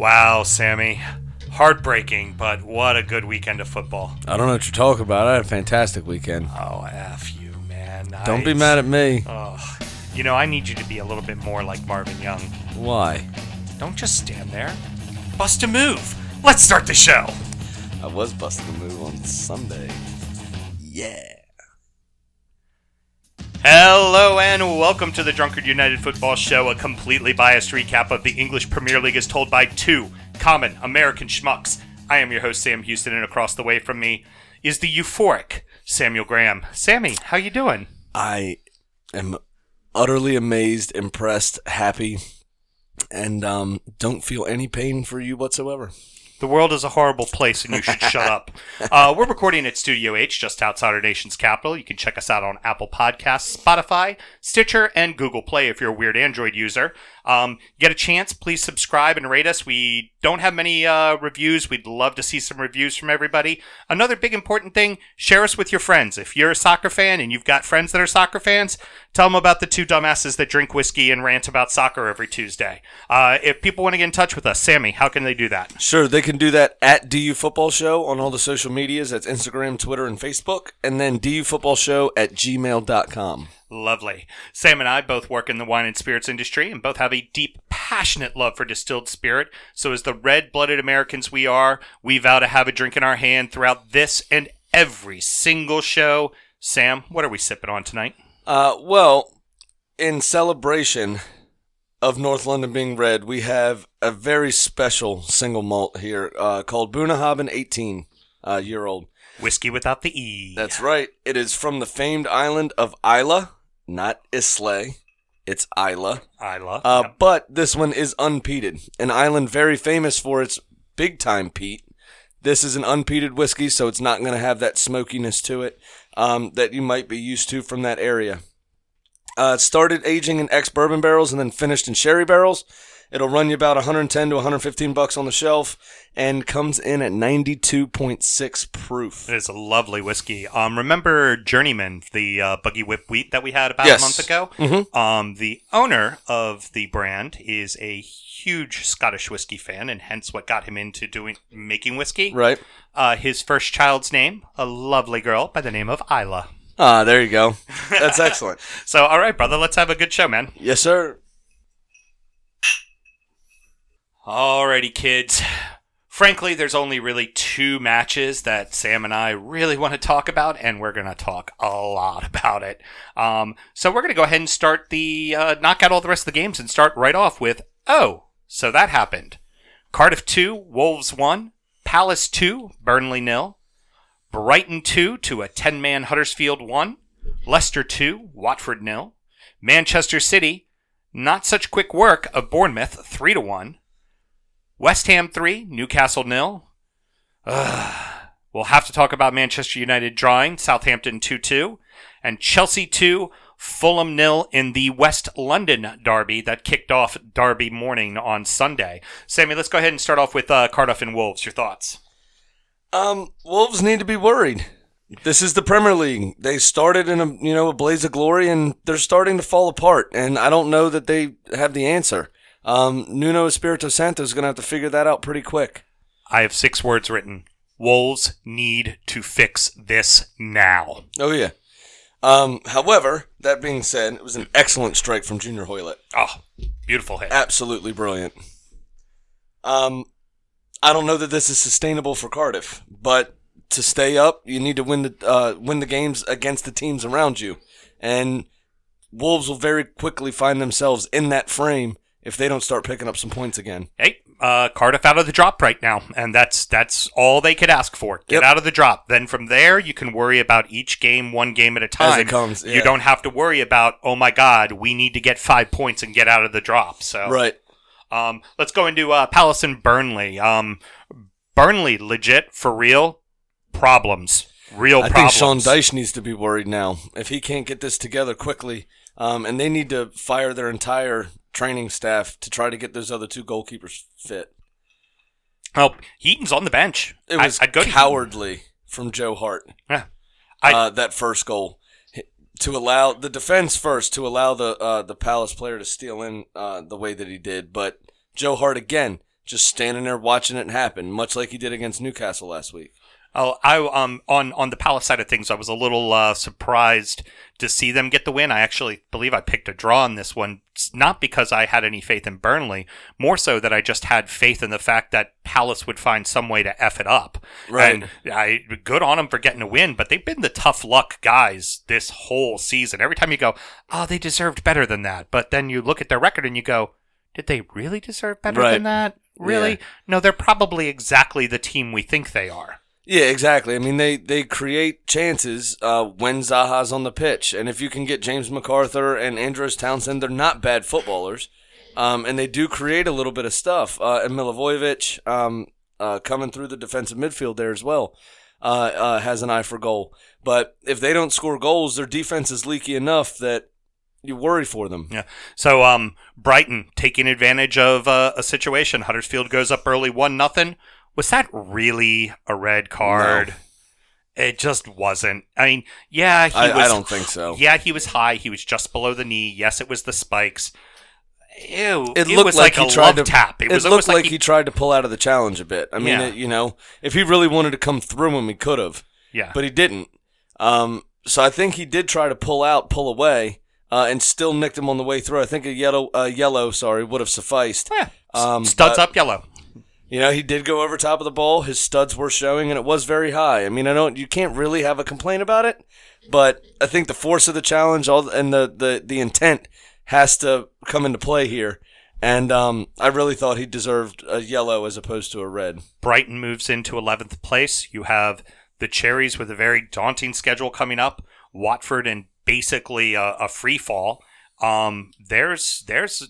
Wow, Sammy. Heartbreaking, but what a good weekend of football. I don't know what you're talking about. I had a fantastic weekend. Oh, F you, man. Don't be I- mad at me. Oh, you know, I need you to be a little bit more like Marvin Young. Why? Don't just stand there. Bust a move. Let's start the show. I was busting a move on Sunday. Yeah. Hello and welcome to the Drunkard United Football Show, a completely biased recap of the English Premier League as told by two common American schmucks. I am your host Sam Huston, and across the way from me is the euphoric Samuel Graham. Sammy, how you doing? I am utterly amazed, impressed, happy, and um, don't feel any pain for you whatsoever. The world is a horrible place, and you should shut up. Uh, we're recording at Studio H, just outside our nation's capital. You can check us out on Apple Podcasts, Spotify, Stitcher, and Google Play if you're a weird Android user. Um, get a chance, please subscribe and rate us. We don't have many uh, reviews. We'd love to see some reviews from everybody. Another big important thing: share us with your friends. If you're a soccer fan and you've got friends that are soccer fans, tell them about the two dumbasses that drink whiskey and rant about soccer every Tuesday. Uh, if people want to get in touch with us, Sammy, how can they do that? Sure, they can do that at DU Football Show on all the social medias. That's Instagram, Twitter, and Facebook. And then DU Football Show at gmail.com. Lovely. Sam and I both work in the wine and spirits industry and both have a deep, passionate love for distilled spirit. So, as the red blooded Americans we are, we vow to have a drink in our hand throughout this and every single show. Sam, what are we sipping on tonight? Uh, well, in celebration of North London being red, we have a very special single malt here uh, called Bunnahabhain 18 uh, year old. Whiskey without the E. That's right. It is from the famed island of Isla, not Islay. It's Isla. Isla. Uh, Yep. But this one is unpeated. An island very famous for its big time peat. This is an unpeated whiskey, so it's not going to have that smokiness to it um, that you might be used to from that area. Uh, it started aging in ex bourbon barrels and then finished in sherry barrels. It'll run you about 110 to 115 bucks on the shelf and comes in at 92.6 proof. It is a lovely whiskey. Um, remember Journeyman, the uh, Buggy Whip wheat that we had about Yes. a month ago? Mhm. Um, the owner of the brand is a huge Scottish whiskey fan, and hence what got him into doing making whiskey. Right? Uh, his first child's name, a lovely girl by the name of Isla. Ah, there you go. That's excellent. So, all right, brother, let's have a good show, man. Yes, sir. Alrighty, kids. Frankly, there's only really two matches that Sam and I really want to talk about, and we're going to talk a lot about it. Um, so we're going to go ahead and start the uh, knock out all the rest of the games and start right off with oh, so that happened. Cardiff two, Wolves one, Palace two, Burnley nil, Brighton two to a ten man Huddersfield one, Leicester two, Watford nil, Manchester City, not such quick work of Bournemouth three to one. West Ham 3, Newcastle nil. Ugh. We'll have to talk about Manchester United drawing Southampton 2 2. And Chelsea 2, Fulham nil in the West London derby that kicked off derby morning on Sunday. Sammy, let's go ahead and start off with uh, Cardiff and Wolves. Your thoughts? Um, Wolves need to be worried. This is the Premier League. They started in a you know a blaze of glory, and they're starting to fall apart. And I don't know that they have the answer. Um, Nuno Espirito Santo is going to have to figure that out pretty quick. I have six words written. Wolves need to fix this now. Oh yeah. Um, however, that being said, it was an excellent strike from Junior Hoilett. Oh, beautiful hit. Absolutely brilliant. Um, I don't know that this is sustainable for Cardiff, but to stay up, you need to win the uh, win the games against the teams around you, and Wolves will very quickly find themselves in that frame if they don't start picking up some points again. hey, uh, Cardiff out of the drop right now, and that's that's all they could ask for. Get Yep. out of the drop. Then from there, you can worry about each game, one game at a time. it comes, You don't have to worry about, oh my God, we need to get five points and get out of the drop. So, Right. Um, let's go into uh, Palace and Burnley. Um, Burnley, legit for real problems. Real I think problems. Sean Dyche needs to be worried now. If he can't get this together quickly, um, and they need to fire their entire training staff to try to get those other two goalkeepers fit. Oh, Heaton's on the bench. It was I, would go cowardly from Joe Hart. Yeah. I- uh, that first goal to allow the defense first to allow the uh, the Palace player to steal in uh, the way that he did, but Joe Hart again just standing there watching it happen, much like he did against Newcastle last week. Oh, I um on on the Palace side of things, I was a little uh, surprised to see them get the win. I actually believe I picked a draw on this one, not because I had any faith in Burnley, more so that I just had faith in the fact that Palace would find some way to f it up. Right. And I good on them for getting a win, but they've been the tough luck guys this whole season. Every time you go, oh, they deserved better than that, but then you look at their record and you go, did they really deserve better Right. than that? Really? Yeah. No, they're probably exactly the team we think they are. Yeah, exactly. I mean, they, they create chances uh, when Zaha's on the pitch. And if you can get James McArthur and Andros Townsend, they're not bad footballers. Um, and they do create a little bit of stuff. Uh, and Milivojevic, um, uh, coming through the defensive midfield there as well, uh, uh, has an eye for goal. But if they don't score goals, their defense is leaky enough that you worry for them. Yeah. So um, Brighton taking advantage of uh, a situation. Huddersfield goes up early, one nothing. Was that really a red card? It just wasn't. I mean, yeah, he I, was. I don't think so. Yeah, he was high. He was just below the knee. Yes, it was the spikes. Ew. It It, looked like like, he a tried to- tap. It, It, was looked like like he tried to pull out of the challenge a bit. I mean, Yeah. it, you know, if he really wanted to come through him, he could have. Yeah. but he didn't. Um, so I think he did try to pull out, pull away, uh, and still nicked him on the way through. I think a yellow, uh, yellow, sorry, would have sufficed. Yeah. Um, Studs up yellow. You know, he did go over top of the ball. His studs were showing, and it was very high. I mean, I don't, you can't really have a complaint about it, but I think the force of the challenge, all and the the the intent has to come into play here. And um, I really thought he deserved a yellow as opposed to a red. Brighton moves into 11th place. You have the Cherries with a very daunting schedule coming up. Watford and basically a, a free fall. Um, there's, there's,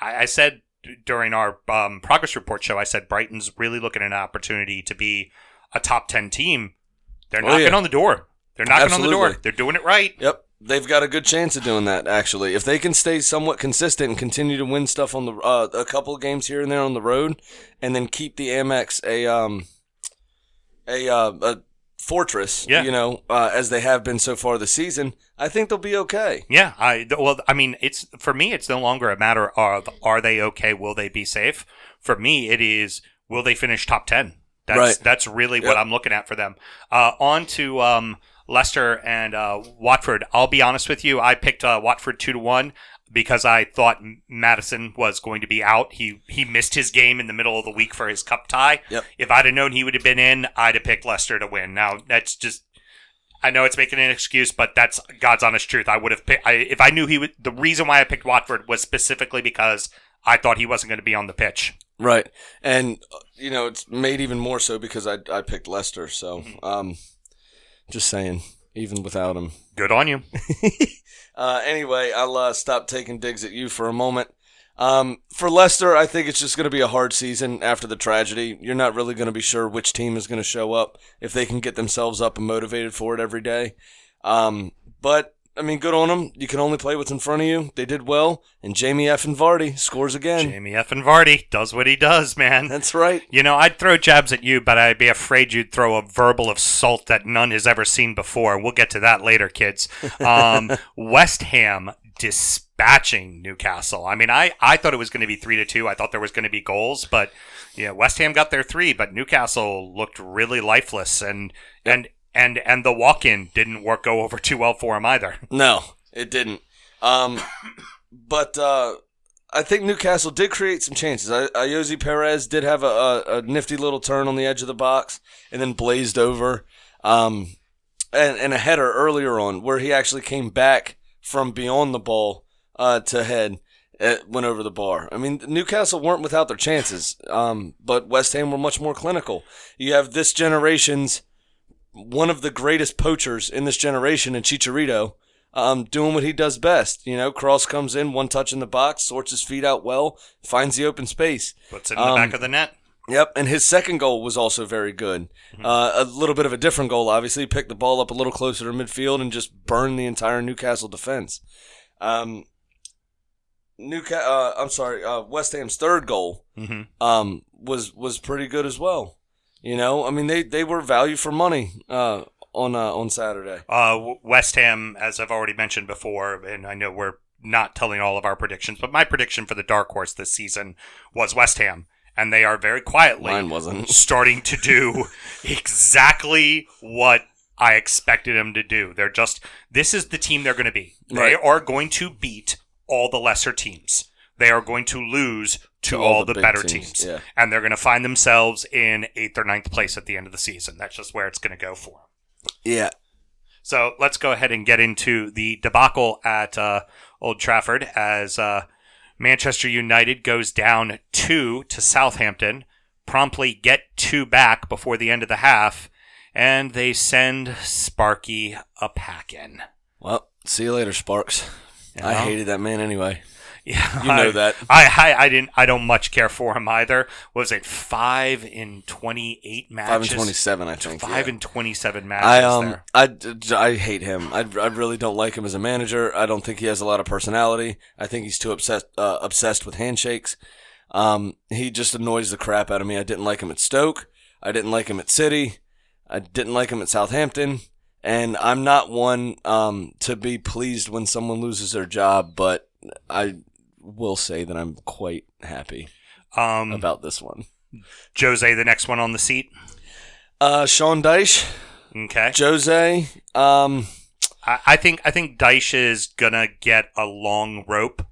I, I said during our um, progress report show, I said Brighton's really looking at an opportunity to be a top 10 team. They're Oh, knocking yeah. on the door. They're knocking on the door. They're doing it right. Yep, they've got a good chance of doing that. Actually, if they can stay somewhat consistent and continue to win stuff on the uh, a couple of games here and there on the road, and then keep the Amex a um a uh, a fortress, Yeah. you know, uh, as they have been so far this season, I think they'll be okay. Yeah, I well, I mean, it's for me. It's no longer a matter of are they okay, will they be safe. For me, it is will they finish top ten. That's Right. that's really Yep. what I'm looking at for them. Uh, on to um, Leicester and uh, Watford. I'll be honest with you. I picked uh, Watford two to one because I thought Madison was going to be out. He he missed his game in the middle of the week for his cup tie. Yep. If I'd have known he would have been in, I'd have picked Leicester to win. Now that's just I know it's making an excuse, but that's God's honest truth. I would have picked I, if I knew he would. The reason why I picked Watford was specifically because I thought he wasn't going to be on the pitch. Right, and you know it's made even more so because I I picked Leicester. So, um, just saying, even without him. Good on you. Uh, anyway, I'll uh, stop taking digs at you for a moment. Um, for Leicester, I think it's just going to be a hard season after the tragedy. You're not really going to be sure which team is going to show up if they can get themselves up and motivated for it every day. Um, but I mean, good on them. You can only play what's in front of you. They did well, and Jamie F. and Vardy scores again. Jamie F. and Vardy does what he does, man. That's right. You know, I'd throw jabs at you, but I'd be afraid you'd throw a verbal assault that none has ever seen before. We'll get to that later, kids. Um, West Ham dispatching Newcastle. I mean, I, I thought it was going to be three to two. I thought there was going to be goals, but yeah, West Ham got their three, but Newcastle looked really lifeless, and and and and the walk-in didn't work go over too well for him either. No, it didn't. Um, but uh, I think Newcastle did create some chances. I- Ayoze Perez did have a, a, a nifty little turn on the edge of the box and then blazed over. Um, and, and a header earlier on where he actually came back from beyond the ball uh, to head. It went over the bar. I mean, Newcastle weren't without their chances, um, but West Ham were much more clinical. You have this generation's one of the greatest poachers in this generation in Chicharito, um, doing what he does best. You know, Cross comes in, one touch in the box, sorts his feet out well, finds the open space. Puts it in the Um, back of the net. Yep, and his second goal was also very good. Uh, a little bit of a different goal, obviously. Picked the ball up a little closer to midfield and just burned the entire Newcastle defense. Um, Newca- uh, I'm sorry, uh, West Ham's third goal hmm um, was was pretty good as well. You know, I mean they, they were value for money uh, on uh, on Saturday. Uh, West Ham, as I've already mentioned before, and I know we're not telling all of our predictions, but my prediction for the dark horse this season was West Ham. and they are very quietly Mine wasn't. starting to do exactly what I expected them to do. They're just this is the team they're going to be. They Right. are going to beat all the lesser teams. They are going to lose to, all, all the, the better teams, teams, yeah. and they're going to find themselves in eighth or ninth place at the end of the season. That's just where it's going to go for them. Yeah. So let's go ahead and get into the debacle at uh, Old Trafford as uh, Manchester United goes down two to Southampton, promptly get two back before the end of the half, and they send Sparky a packing. Well, see you later, Sparks. I know? hated that man anyway. Yeah, You know I- that. I, I I didn't I don't much care for him either. Was it five in twenty eight matches? Five and twenty-seven, I think. Five yeah. and twenty seven matches. I um there. I, I hate him. I, I really don't like him as a manager. I don't think he has a lot of personality. I think he's too obsessed uh, obsessed with handshakes. Um, he just annoys the crap out of me. I didn't like him at Stoke. I didn't like him at City. I didn't like him at Southampton. And I'm not one um to be pleased when someone loses their job, but I will say that I'm quite happy Um, about this one. Jose, the next one on the seat. Uh, Sean Dyche, Okay. Jose, um, I, I think I think Dyche is gonna get a long rope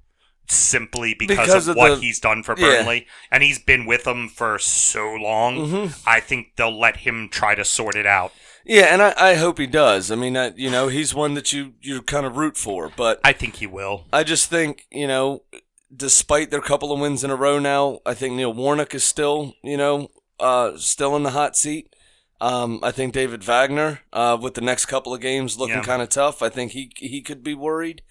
simply because, Because of, of what the- he's done for yeah. Burnley, and he's been with them for so long. Mhm. I think they'll let him try to sort it out. Yeah, and I, I hope he does. I mean, I, you know, he's one that you you kind of root for, but I think he will. I just think you know, despite their couple of wins in a row now, I think Neil Warnock is still you know uh, still in the hot seat. Um, I think David Wagner, uh, with the next couple of games looking Yeah. kind of tough, I think he he could be worried.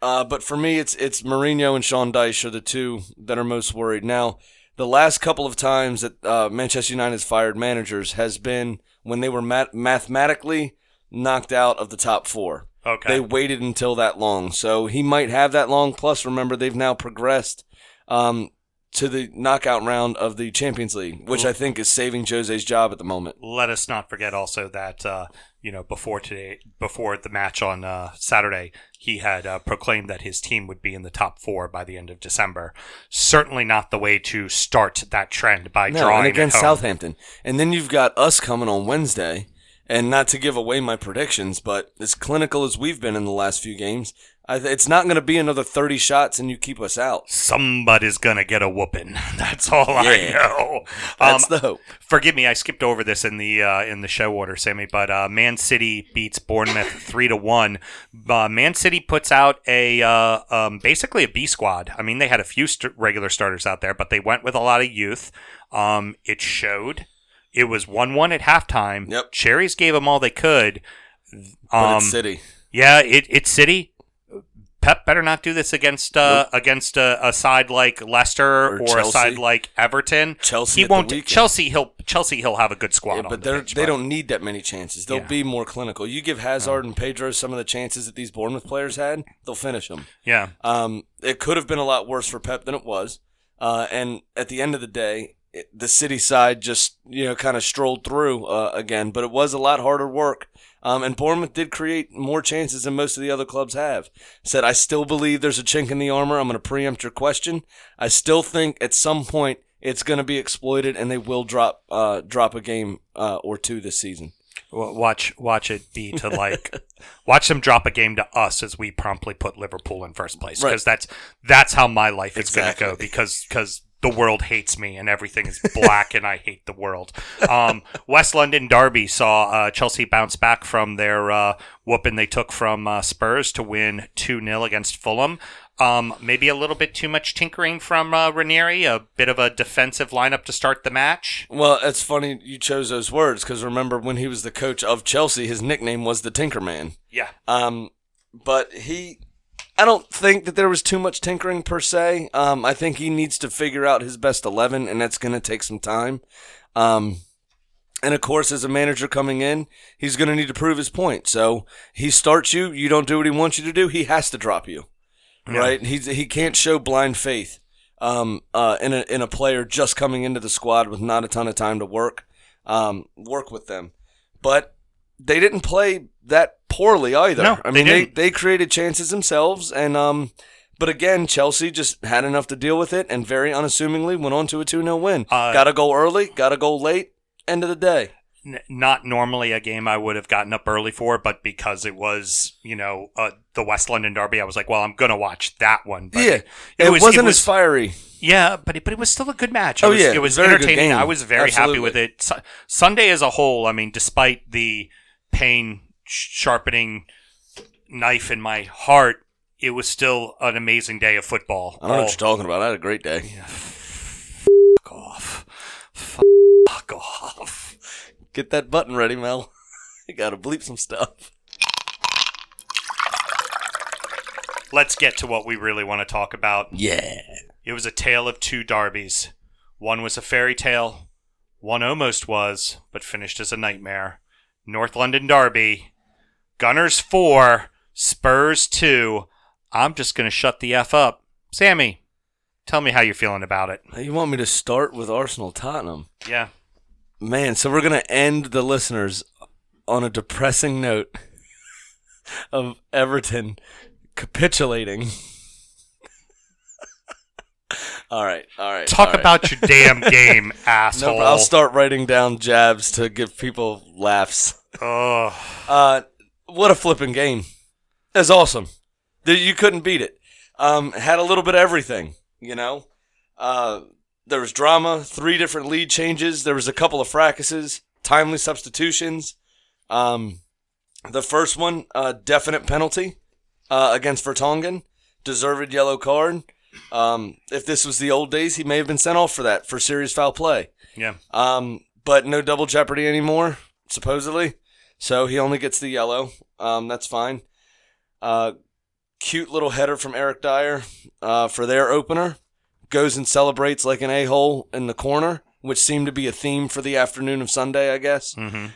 Uh, but for me, it's it's Mourinho and Sean Dyche are the two that are most worried. Now, the last couple of times that uh, Manchester United has fired managers has been when they were mat- mathematically knocked out of the top four. Okay. They waited until that long, so he might have that long. Plus, remember they've now progressed um, to the knockout round of the Champions League, which I think is saving Jose's job at the moment. Let us not forget also that uh, you know before today, before the match on uh, Saturday, he had uh, proclaimed that his team would be in the top four by the end of December. Certainly not the way to start that trend by No, drawing and against. Southampton, and then you've got us coming on Wednesday. And not to give away my predictions, but as clinical as we've been in the last few games, it's not going to be another thirty shots and you keep us out. Somebody's gonna get a whooping. That's all I Yeah. know. That's Um, the hope. forgive me, I skipped over this in the uh, in the show order, Sammy. But uh, Man City beats Bournemouth three to one. Uh, Man City puts out a uh, um, basically a B squad. I mean, they had a few st- regular starters out there, but they went with a lot of youth. Um, it showed. It was one one at halftime. Yep. Cherries gave them all they could. Um, City. yeah, it, it's City. Pep better not do this against uh, against a, a side like Leicester Or or, a side like Everton. Chelsea he won't. Chelsea, he'll Chelsea, he'll have a good squad. Yeah, on but the they don't need that many chances. They'll Yeah. be more clinical. You give Hazard and Pedro some of the chances that these Bournemouth players had, they'll finish them. Yeah, Um, it could have been a lot worse for Pep than it was. Uh, and at the end of the day, it, the City side just you know kind of strolled through uh, again, but it was a lot harder work. Um, and Bournemouth did create more chances than most of the other clubs have. Said, I still believe there's a chink in the armor. I'm going to preempt your question. I still think at some point it's going to be exploited, and they will drop uh, drop a game uh, or two this season. Watch watch it be to like watch them drop a game to us as we promptly put Liverpool in first place Right. because that's that's how my life is Exactly. going to go because because the world hates me and everything is black and I hate the world. Um, West London Derby saw uh, Chelsea bounce back from their uh, whooping they took from uh, Spurs to win 2 0 against Fulham. Um, maybe a little bit too much tinkering from uh, Ranieri, a bit of a defensive lineup to start the match. Well, it's funny you chose those words because remember when he was the coach of Chelsea, his nickname was the Tinkerman. Yeah. Um, but he, I don't think that there was too much tinkering per se. Um, I think he needs to figure out his best eleven, and that's going to take some time. Um, and of course, as a manager coming in, he's going to need to prove his point. So he starts you, you don't do what he wants you to do, he has to drop you, Yeah. right? He's he can't show blind faith. Um, uh, in a in a player just coming into the squad with not a ton of time to work, um, work with them, but they didn't play that poorly either. No, I they mean, they, didn't. they created chances themselves, and um, But again, Chelsea just had enough to deal with it and very unassumingly went on to a 2 0 win. Uh, got to go early, got to go late, end of the day. N- not normally a game I would have gotten up early for, but because it was, you know, uh, the West London Derby, I was like, well, I'm going to watch that one. But yeah, it, it, was, wasn't it was, as fiery. Yeah, but it, but it was still a good match. It Oh, was, yeah, it was entertaining. I was very happy with it. Su- Sunday as a whole, I mean, despite the pain sharpening knife in my heart, it was still an amazing day of football. I don't know what oh. you're talking about. I had a great day. Fuck off. Fuck off. Get that button ready, Mel. you gotta bleep some stuff. Let's get to what we really want to talk about. Yeah. It was a tale of two derbies. One was a fairy tale, one almost was, but finished as a nightmare. North London Derby, Gunners 4, Spurs 2. I'm just going to shut the F up. Sammy, tell me how you're feeling about it. You want me to start with Arsenal Tottenham? Yeah. Man, so we're gonna end the listeners on a depressing note of Everton capitulating. All right, all right. Talk all right. about your damn game, asshole. I'll start writing down jabs to give people laughs. Ugh. Uh, what a flipping game! That's awesome. You couldn't beat it. Um, had a little bit of everything, you know. Uh, there was drama, three different lead changes. There was a couple of fracases, timely substitutions. Um, the first one, uh, definite penalty uh, against Vertonghen, deserved yellow card. Um, if this was the old days, he may have been sent off for that for serious foul play. Yeah. Um, but no double jeopardy anymore, supposedly. So he only gets the yellow. Um, that's fine. Uh, cute little header from Eric Dier uh, for their opener. Goes and celebrates like an a hole in the corner, which seemed to be a theme for the afternoon of Sunday, I guess. Mm-hmm.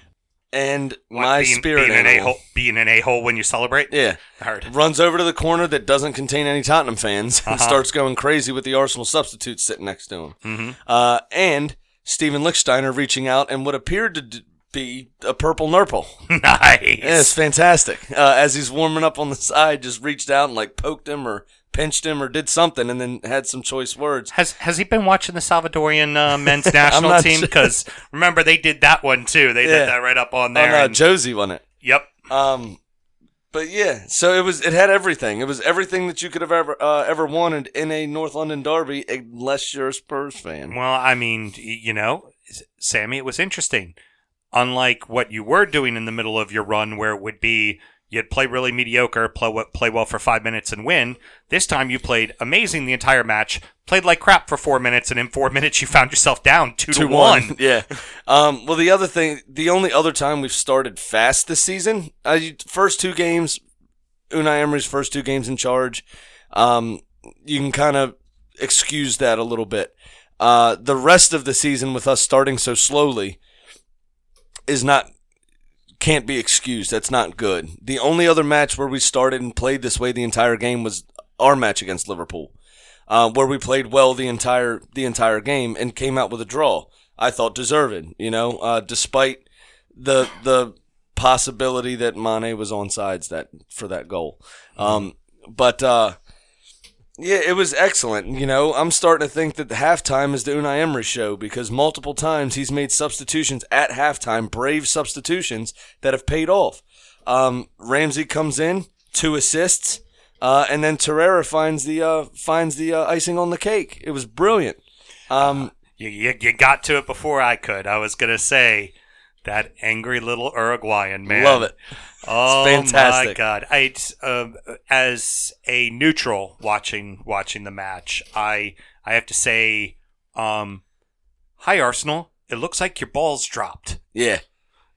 And my being, spirit being an a-hole, being an a-hole when you celebrate? yeah, Heard. runs over to the corner that doesn't contain any Tottenham fans and Uh-huh. starts going crazy with the Arsenal substitutes sitting next to him. Mm-hmm. Uh, and Steven Lichtsteiner reaching out and what appeared to d- be a purple nurple. nice. Yeah, it's fantastic. Uh, as he's warming up on the side, just reached out and like poked him or pinched him or did something, and then had some choice words. Has has he been watching the Salvadorian uh, men's national team? sure. Because remember they did that one too. They Yeah. did that right up on Oh there. no, and- Josie won it. yep. Um, but yeah, so it was. It had everything. It was everything that you could have ever uh, ever wanted in a North London derby, unless you're a Spurs fan. Well, I mean, you know, Sammy, it was interesting. Unlike what you were doing in the middle of your run, where it would be you'd play really mediocre, play play well for five minutes and win. This time you played amazing the entire match, played like crap for four minutes, and in four minutes you found yourself down two to Two one. yeah. Um, well, the other thing, the only other time we've started fast this season, uh, first two games, Unai Emery's first two games in charge, um, you can kind of excuse that a little bit. Uh, the rest of the season with us starting so slowly is not can't be excused. That's not good. The only other match where we started and played this way the entire game was our match against Liverpool, uh, where we played well the entire the entire game and came out with a draw. I thought deserved, you know, uh, despite the the possibility that Mane was on sides that for that goal. Um, but uh, yeah, it was excellent. You know, I'm starting to think that the halftime is the Unai Emery show because multiple times he's made substitutions at halftime, brave substitutions that have paid off. Um, Ramsey comes in, two assists, uh, and then Torreira finds the uh, finds the uh, icing on the cake. It was brilliant. Um, You, you, you got to it before I could. I was gonna say that angry little Uruguayan man. love it. Oh fantastic. my god! I um, as a neutral watching watching the match, I I have to say, um, hi Arsenal. It looks like your balls dropped. Yeah,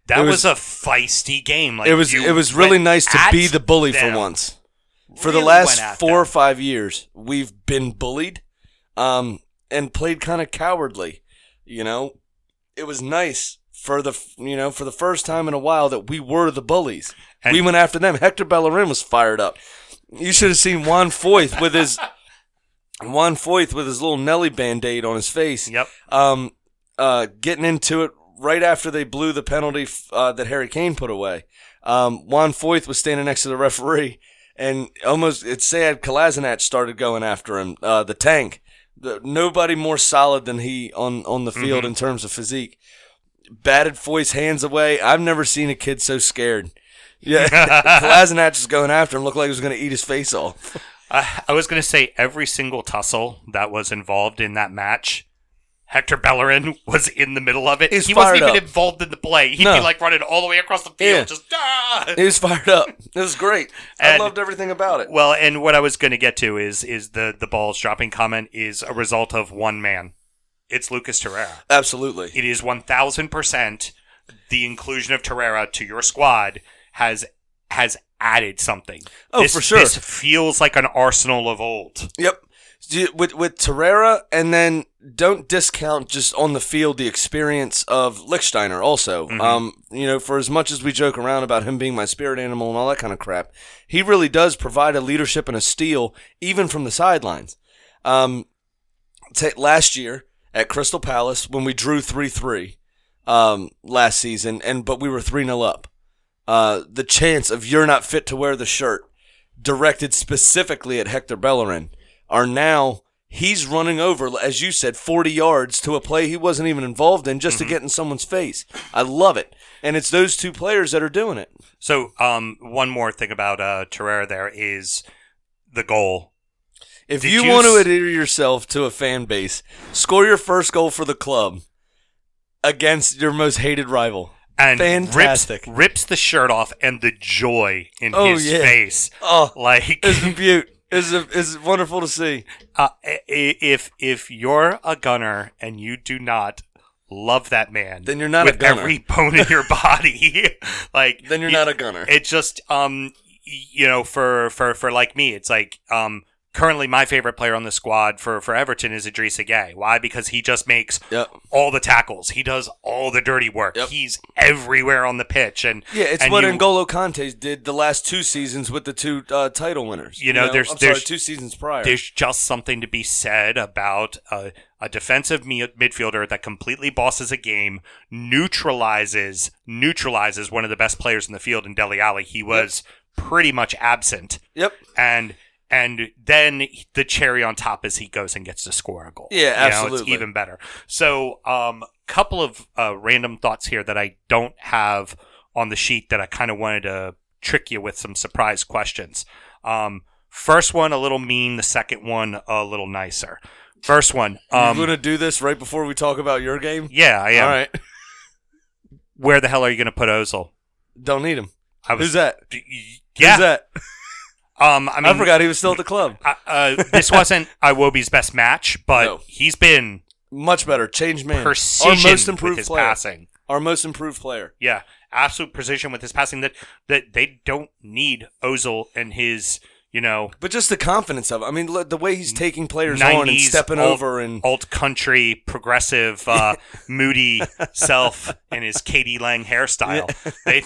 That It was, was- a feisty game. Like it was you it was really went nice to at be the bully them. for once. For the Really last went at four or them. five years, we've been bullied, um, and played kind of cowardly. You know, it was nice for the you know for the first time in a while that we were the bullies. And- we went after them. Hector Bellerin was fired up. You should have seen Juan Foyth with his Juan Foyth with his little Nelly band aid on his face. Yep. Um, uh, getting into it right after they blew the penalty uh, that Harry Kane put away. Um, Juan Foyth was standing next to the referee, and almost it's sad. Kolasinac started going after him. Uh, the tank, the, nobody more solid than he on on the field in terms of physique. Batted Foy's hands away. I've never seen a kid so scared. Yeah, Kolasinac is going after him. Looked like he was going to eat his face off. I, I was going to say every single tussle that was involved in that match, Hector Bellerin was in the middle of it. He's he wasn't even up. involved in the play. He'd No. be like running all the way across the field, Yeah. just ah! He was fired up. It was great. I loved everything about it. Well, and what I was going to get to is is the the balls dropping comment is a result of one man. It's Lucas Torreira. Absolutely. It is one thousand percent the inclusion of Torreira to your squad has has added something. Oh, This- for sure. This feels like an Arsenal of old. Yep. With with Torreira, and then don't discount just on the field the experience of Lichtsteiner. Also, um, you know, for as much as we joke around about him being my spirit animal and all that kind of crap, he really does provide a leadership and a steal even from the sidelines. Um, ta last year at Crystal Palace when we drew three three, um, last season, and but we were three 0 up. Uh, the chance of you're not fit to wear the shirt directed specifically at Hector Bellerin are now he's running over, as you said, 40 yards to a play he wasn't even involved in just to get in someone's face. I love it. And it's those two players that are doing it. So, um, one more thing about uh, Torreira there is the goal. If Did you, you want to adhere yourself to a fan base, score your first goal for the club against your most hated rival. And Fantastic. rips, rips the shirt off and the joy in Oh, his yeah. face. Oh, Like, it's a beaut. It's, a, it's wonderful to see. uh, if if you're a gunner and you do not love that man, Then you're not a with gunner. every bone in your body. like Then you're you- not a gunner. It just um you know for for for like me, it's like um currently my favorite player on the squad for for Everton is Idrissa Gueye. Why? Because he just makes Yep. all the tackles. He does all the dirty work. Yep. He's everywhere on the pitch and Yeah, it's and what you- N'Golo Kanté did the last two seasons with the two uh, title winners. You know, there's- I'm there's- sorry, two seasons prior. There's just something to be said about a, a defensive mi- midfielder that completely bosses a game, neutralizes neutralizes one of the best players in the field in Dele Alli. He was pretty much absent, Yep. and and then the cherry on top is he goes and gets to score a goal. Yeah, You know, absolutely. it's even better. So, um, couple of uh, random thoughts here that I don't have on the sheet that I kind of wanted to trick you with some surprise questions. Um, first one a little mean, the second one a little nicer. First one, um, You're going to do this right before we talk about your game? yeah, I am. All right. Where the hell are you going to put Ozil? Don't need him. I was, Who's that? Yeah. Who's that? Um, I I, forgot he was still at the club. Uh, uh, this wasn't Iwobi's best match, but No. he's been Much better. Changed man. precision Our most with improved his player. passing. Our most improved player. Yeah, absolute precision with his passing. That that they don't need Ozil and his you know But just the confidence of it. I mean, look, the way he's taking players on and 90s stepping over and alt country progressive uh, moody self in his k.d. lang hairstyle. They,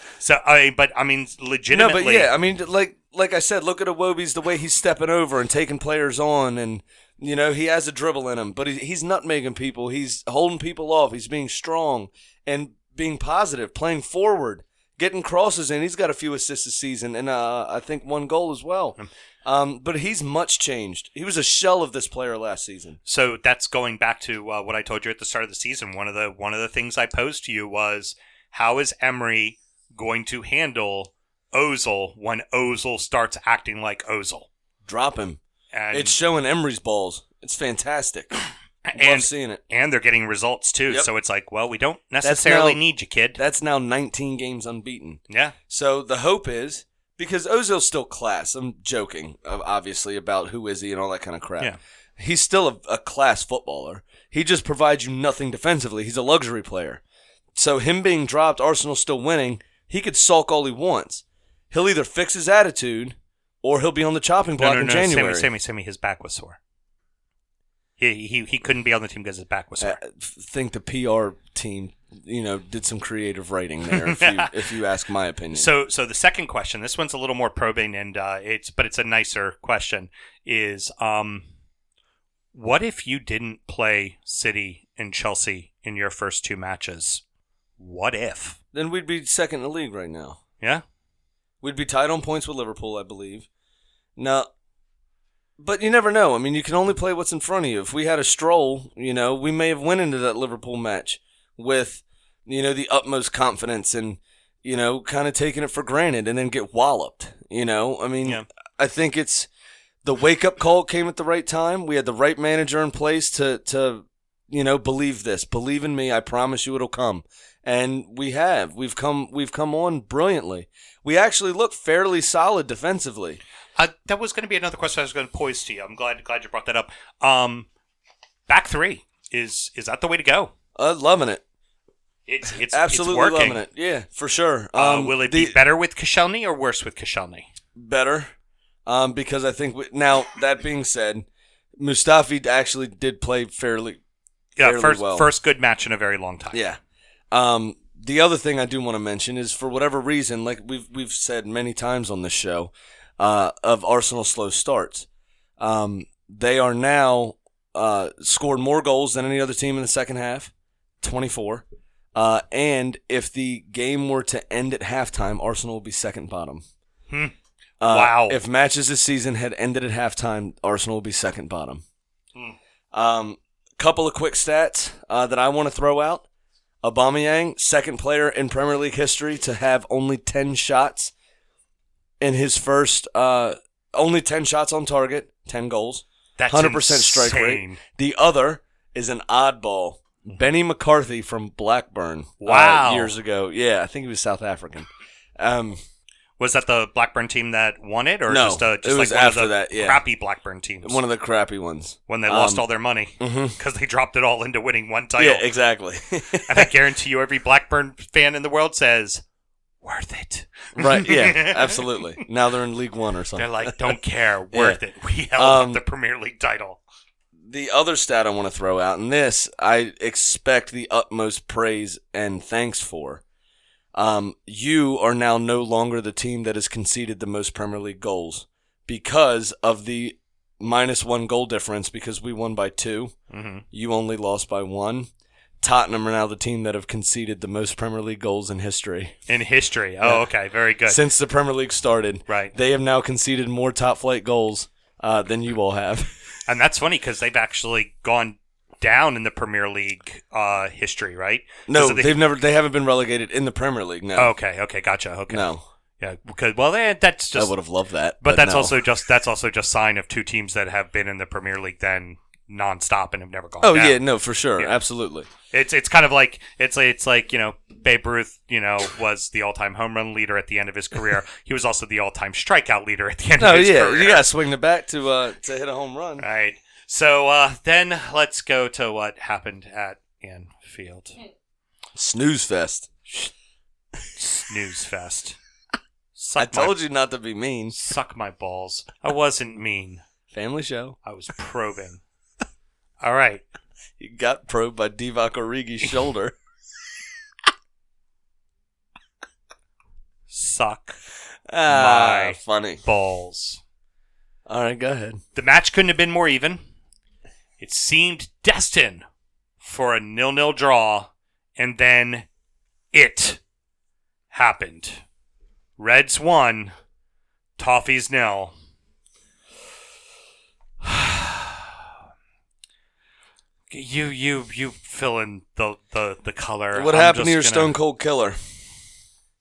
so I but I mean legitimately. no, but yeah, I mean, like like I said, look at Iwobi's the way he's stepping over and taking players on, and you know he has a dribble in him, but he, he's nutmegging people. He's holding people off. He's being strong and being positive, playing forward, getting crosses in. He's got a few assists this season, and uh, I think one goal as well. Um, but he's much changed. He was a shell of this player last season. So that's going back to uh, what I told you at the start of the season. One of the one of the things I posed to you was how is Emery going to handle Ozil when Ozil starts acting like Ozil? Drop him. And It's showing Emery's balls. It's fantastic. Love and seeing it. and they're getting results too. Yep. So it's like, well, we don't necessarily now- need you, kid. That's now 19 games unbeaten. yeah, So the hope is because Ozil's still class. I'm joking, obviously, about who is he and all that kind of crap. Yeah. He's still a, a class footballer. He just provides you nothing defensively. He's a luxury player. So him being dropped, Arsenal still winning. He could sulk all he wants. He'll either fix his attitude or he'll be on the chopping no, block no, in no. January. Sammy, Sammy, Sammy, his back was sore. He, he he couldn't be on the team because his back was sore. I think the PR team, you know, did some creative writing there. If you if you ask my opinion. So, so the second question, this one's a little more probing, and uh, it's but it's a nicer question. Is um, what if you didn't play City and Chelsea in your first two matches? What if? then we'd be second in the league right now. Yeah, We'd be tied on points with Liverpool, I believe. Now, but you never know. I mean, you can only play what's in front of you. If we had a stroll, you know, we may have went into that Liverpool match with, you know, the utmost confidence and, you know, kind of taking it for granted and then get walloped. You know, I mean, Yeah. I think it's the wake up call came at the right time. We had the right manager in place to to you know believe this, believe in me. I promise you it'll come, and we have. We've come. We've come on brilliantly. We actually look fairly solid defensively. Uh, that was going to be another question I was going to pose to you. I'm glad glad you brought that up. Um, back three is is that the way to go? Uh, loving it. It's it's Absolutely it's loving it. Yeah, for sure. Uh, Um, will it the- be better with Koscielny or worse with Koscielny? better? Um, because I think we, now that being said, Mustafi actually did play fairly Yeah, Fairly first well. first good match in a very long time. Yeah. Um, the other thing I do want to mention is for whatever reason, like we've we've said many times on this show, uh, of Arsenal slow starts, um, they are now uh, scored more goals than any other team in the second half, twenty four. Uh, and if the game were to end at halftime, Arsenal would be second bottom. Hmm. Uh, Wow. If matches this season had ended at halftime, Arsenal would be second bottom. Hmm. Um, couple of quick stats uh, that I want to throw out. Aubameyang, second player in Premier League history to have only 10 shots in his first, uh, only 10 shots on target, 10 goals, That's 100% strike rate. insane. The other is an oddball, Benni McCarthy from Blackburn. uh, Wow. years ago. Yeah, I think he was South African. Um, Was that the Blackburn team that won it, or No, just, uh, just like one of the that, yeah. crappy Blackburn teams one of the crappy ones. when they lost um, all their money because they dropped it all into winning one title? Yeah, exactly. and I guarantee you, every Blackburn fan in the world says, "Worth it." right, yeah, absolutely. Now they're in League One or something. They're like, "Don't care, worth it." We held Um, up the Premier League title. the other stat I want to throw out, and this I expect the utmost praise and thanks for. Um, you are now no longer the team that has conceded the most Premier League goals because of the minus one goal difference. Because we won by two, hmm you only lost by one. Tottenham are now the team that have conceded the most Premier League goals in history In history. Oh, okay, very good. since the Premier League started. right, They have now conceded more top flight goals uh, than you all have. and that's funny because they've actually gone down in the Premier League uh, history, right? No, the- they've never. They haven't been relegated in the Premier League. No, Okay, okay, gotcha. Okay, no, yeah, because well, eh, that's just. I would have loved that. But, that's no. also just that's also just sign of two teams that have been in the Premier League then nonstop and have never gone. Oh down. yeah, no, for sure, Yeah. absolutely. it's it's kind of like it's it's like you know Babe Ruth, you know, was the all-time home run leader at the end of his career. he was also the all-time strikeout leader at the end No, of his yeah, career. you got to swing the bat to uh to hit a home run. Right. So uh, then let's go to what happened at Anfield. Snooze fest. Snooze fest. I Suck told my, you not to be mean. Suck my balls. I wasn't mean. Family show. I was probing. All right. You got probed by Divock Origi's shoulder. Suck ah, My- funny. balls. All right, go ahead. The match couldn't have been more even. It seemed destined for a nil-nil draw, and then it happened. Reds won, Toffees nil. you you you fill in the the, the color. What I'm happened to your gonna- Stone Cold Killer?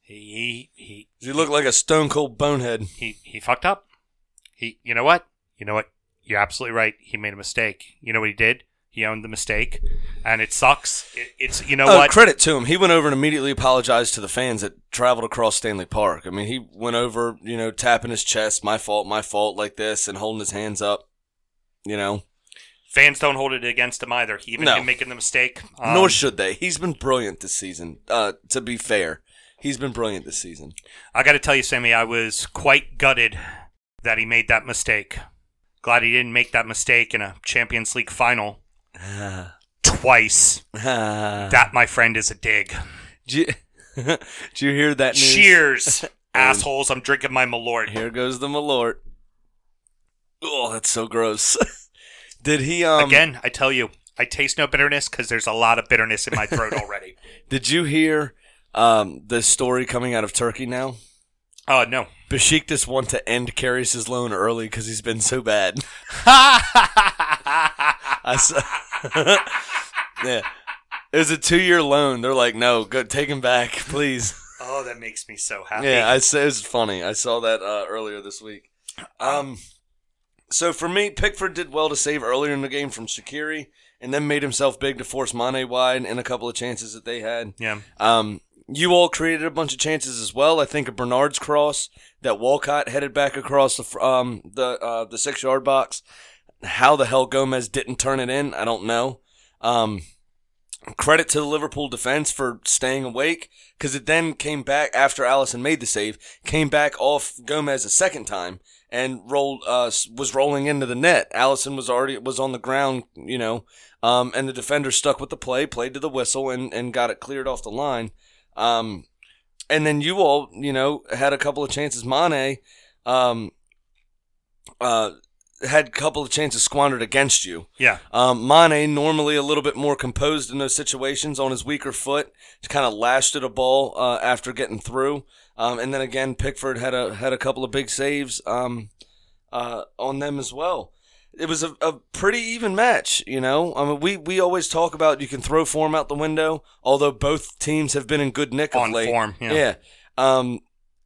He he Does he look like a Stone Cold bonehead? he he fucked up. He you know what? You know what? You're absolutely right. He made a mistake. You know what he did? He owned the mistake, and it sucks. It, it's you know oh, what? credit to him. He went over and immediately apologized to the fans that traveled across Stanley Park. I mean, he went over, you know, tapping his chest, my fault, my fault, like this, and holding his hands up. You know, Fans don't hold it against him either. Even No. him making the mistake. Um, nor should they. He's been brilliant this season. Uh, to be fair, he's been brilliant this season. I got to tell you, Sammy, I was quite gutted that he made that mistake. Glad he didn't make that mistake in a Champions League final twice. that. My friend, is a dig. Do you, did you hear that news? Cheers, assholes! I'm drinking my Malort. Here goes the Malort. Oh, that's so gross. did he um Again, I tell you, I taste no bitterness because there's a lot of bitterness in my throat already. did you hear um the story coming out of Turkey now? Oh no. Besiktas want to end Karius' loan early because he's been so bad. I saw, yeah, it was a two-year loan. They're like, no, go take him back, please. oh, that makes me so happy. Yeah, I it was funny. I saw that uh, earlier this week. Um, so for me, Pickford did well to save earlier in the game from Shaqiri, and then made himself big to force Mane wide in a couple of chances that they had. yeah. Um, you all created a bunch of chances as well. I think a Bernard's cross that Walcott headed back across the um the uh, the six yard box. How the hell Gomez didn't turn it in, I don't know. Um, credit to the Liverpool defense for staying awake because it then came back after Alisson made the save, came back off Gomez a second time and rolled uh was rolling into the net. Alisson was already was on the ground, you know, um, and the defender stuck with the play, played to the whistle, and and got it cleared off the line. Um, and then you all, you know, had a couple of chances. Mane, um, uh, had a couple of chances squandered against you. Yeah. Um, Mane, normally a little bit more composed in those situations on his weaker foot, kind of lashed at a ball uh, after getting through. Um, and then again, Pickford had a had a couple of big saves um, uh, on them as well. It was a, a pretty even match, you know. I mean, we, we always talk about you can throw form out the window, although both teams have been in good nick of On late. form, yeah. yeah. Um,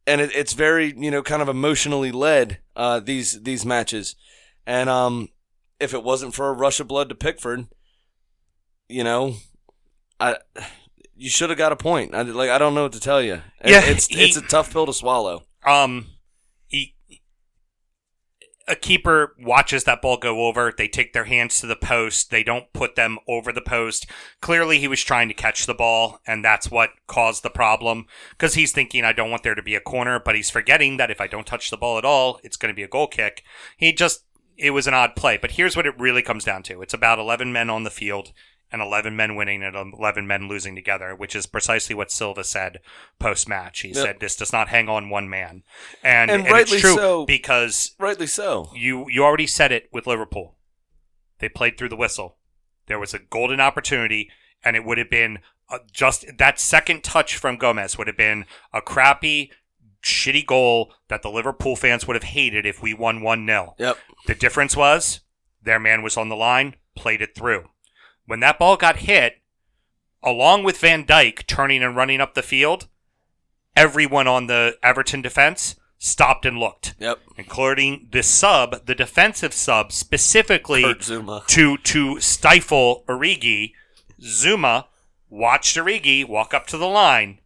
and it, it's very you know kind of emotionally led uh, these these matches, and um, if it wasn't for a rush of blood to Pickford, you know, I you should have got a point. I, like I don't know what to tell you. It- Yeah, it's he- it's a tough pill to swallow. Um, a keeper watches that ball go over. They take their hands to the post. They don't put them over the post. Clearly, he was trying to catch the ball, and that's what caused the problem. Because he's thinking, I don't want there to be a corner, but he's forgetting that if I don't touch the ball at all, it's going to be a goal kick. He just, it was an odd play. But here's what it really comes down to it's about 11 men on the field and 11 men winning and 11 men losing together, which is precisely what Silva said post match. He Yep. said, This does not hang on one man. And, And and, rightly it's true so. because Rightly so. you, you already said it with Liverpool. They played through the whistle. There was a golden opportunity, and it would have been uh, just that second touch from Gomez would have been a crappy, shitty goal that the Liverpool fans would have hated if we won 1 0. Yep. The difference was their man was on the line, played it through. When that ball got hit, along with Van Dijk turning and running up the field, everyone on the Everton defense stopped and looked, Yep. including the sub, the defensive sub, specifically to to stifle Origi. Zouma watched Origi walk up to the line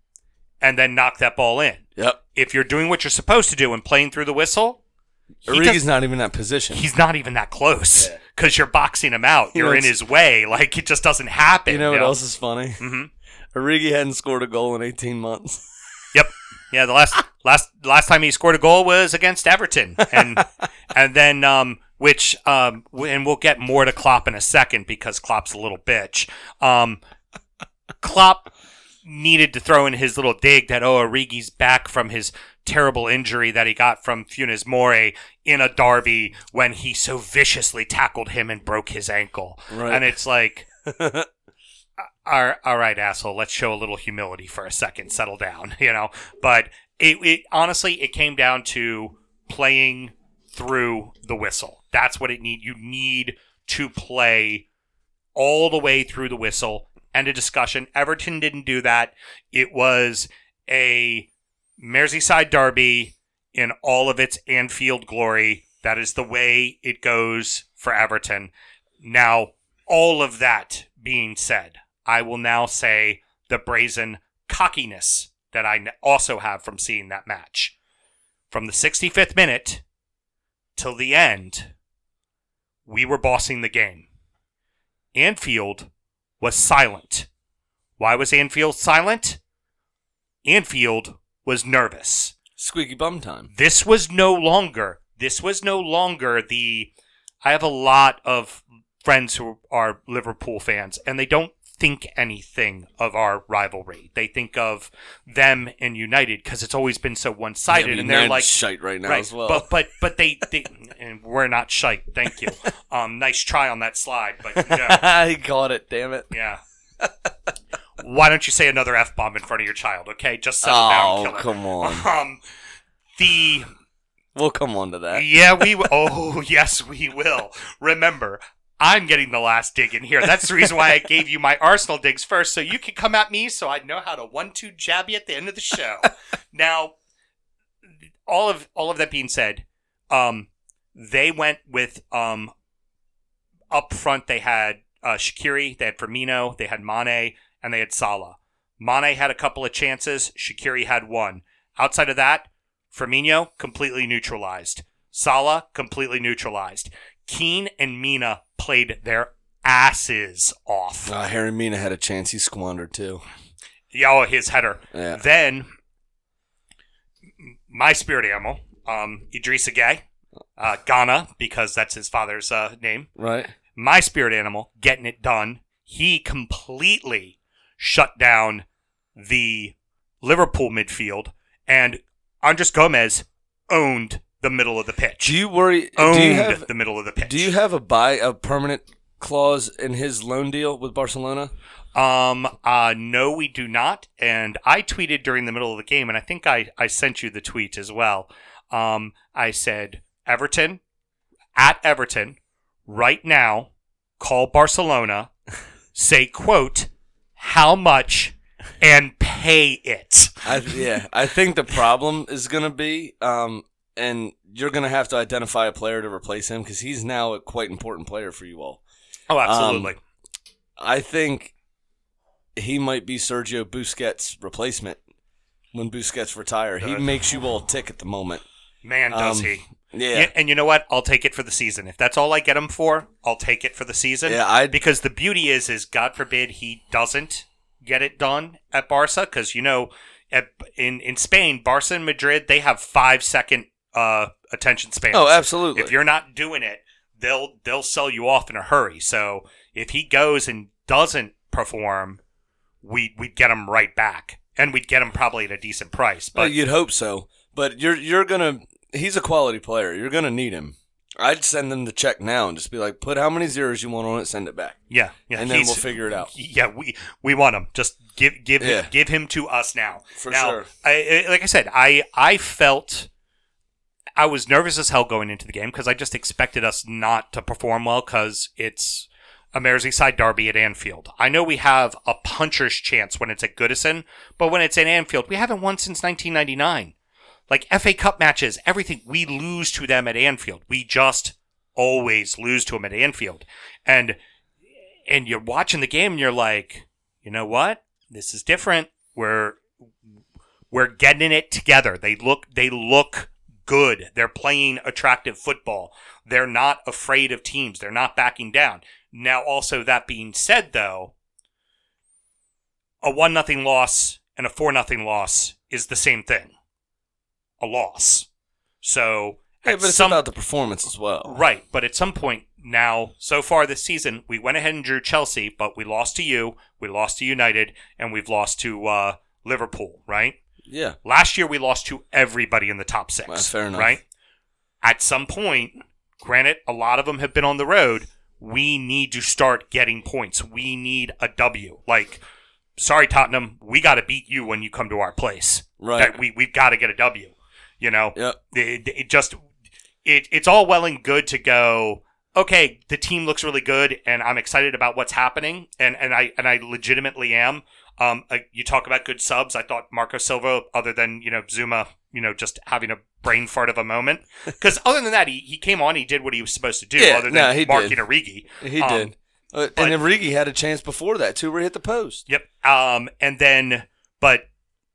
and then knock that ball in. Yep. If you're doing what you're supposed to do and playing through the whistle, Origi's not even that position. he's not even that close because you're boxing him out. You're in his way. Like it just doesn't happen. You know what else is funny? Mhm. Origi hadn't scored a goal in 18 months. Yep. Yeah. The last last last time he scored a goal was against Everton, and and then um, which um, and we'll get more to Klopp in a second because Klopp's a little bitch. Um, Klopp needed to throw in his little dig that oh Origi's back from his terrible injury that he got from Funes Mori in a derby when he so viciously tackled him and broke his ankle. Right. And it's like all all right, asshole, let's show a little humility for a second, settle down, you know. But it, it honestly, it came down to playing through the whistle. That's what it need. You need to play all the way through the whistle. End of discussion. Everton didn't do that. It was a Merseyside derby in all of its Anfield glory. That is the way it goes for Everton. Now, all of that being said, I will now say the brazen cockiness that I also have from seeing that match. From the 65th minute till the end, we were bossing the game. Anfield was silent. Why was Anfield silent? Anfield was nervous Squeaky bum time. this was no longer this was no longer the I have a lot of friends who are Liverpool fans and they don't think anything of our rivalry. They think of them and United because it's always been so one-sided Yeah, and they're like shite right now right, as well. But but but they, they and we're not shite. Thank you. Um nice try on that slide, but he caught it. Damn it. Yeah. Why don't you say another F bomb in front of your child, okay? Just settle down, Oh, come on. Um, the We'll come on to that. yeah, we. w- Oh, yes, we will. Remember, I'm getting the last dig in here. That's the reason why I gave you my Arsenal digs first, so you can come at me, so I'd know how to one-two jab you at the end of the show. now, all of all of that being said, um, they went with um, up front. They had uh, Shaqiri, they had Firmino, they had Mane, and they had Salah. Mane had a couple of chances. Shaqiri had one. Outside of that, Firmino completely neutralized. Salah completely neutralized. Keane and Mina played their asses off. Uh, Yerry Mina had a chance. He squandered too. Oh, his header. Yeah. Then my spirit animal, um, Idrissa Gueye, uh, Gana, because that's his father's uh, name. Right. My spirit animal, getting it done. He completely shut down the Liverpool midfield, and Andres Gomes owned the middle of the pitch. Do you worry? owned Do you have? the middle of the pitch. Do you have a buy a permanent clause in his loan deal with Barcelona? Um, uh, no, we do not. And I tweeted during the middle of the game, and I think I, I sent you the tweet as well. Um, I said, Everton, at Everton, right now, call Barcelona, say, quote, how much, and pay it. I, yeah, I think the problem is going to be, um, and you're going to have to identify a player to replace him because he's now a quite important player for you all. Oh, absolutely. I think he might be Sergio Busquets' replacement when Busquets retire. He makes you all tick at the moment. Man, does um, he. Yeah, Yeah, and you know what? I'll take it for the season. If that's all I get him for, I'll take it for the season. yeah. I because the beauty is is god forbid he doesn't get it done at barca because you know at, in in spain barca and madrid they have five second uh attention spans oh, absolutely. if you're not doing it they'll they'll sell you off in a hurry so if he goes and doesn't perform we we'd get him right back and we'd get him probably at a decent price Well, but you'd hope so, but you're you're gonna. He's a quality player. You're gonna need him. I'd send them the check now and just be like, put how many zeros you want on it, send it back, yeah yeah and then he's- we'll figure it out. Yeah, we we want him. Just give give Yeah. him, give him to us now. For now, sure. I, I- like I said, I I felt I was nervous as hell going into the game because I just expected us not to perform well because it's a Merseyside derby at Anfield. I know we have a puncher's chance when it's at Goodison, but when it's at Anfield, we haven't won since 1999. Like FA Cup matches, everything we lose to them at Anfield. We just always lose to them at Anfield, and and you're watching the game and you're like, you know what? This is different. We're we're getting it together. They look they look good. They're playing attractive football. They're not afraid of teams. They're not backing down. Now also that being said though, a 1 nothing loss and a 4 nothing loss is the same thing. A loss. So Yeah, but it's some about the performance as well. Right, but at some point now, so far this season, we went ahead and drew Chelsea, but we lost to you, we lost to United, and we've lost to uh, Liverpool. Right. Yeah, Last year we lost to everybody in the top six. Well, fair enough. Right. At some point, granted, a lot of them have been on the road. We need to start getting points. We need a W. Like, sorry, Tottenham, we got to beat you when you come to our place. right. That we we've got to get a W. You know Yep. it, it just it, it's all well and good to go okay the team looks really good and i'm excited about what's happening and and i and i legitimately am um uh, you talk about good subs i thought marco silva other than you know zouma you know just having a brain fart of a moment because other than that he, he came on he did what he was supposed to do Yeah, other no, than he marking did. Origi. He Um, did. Uh, but- and Origi had a chance before that too, where he hit the post. Yep. Um, and then, but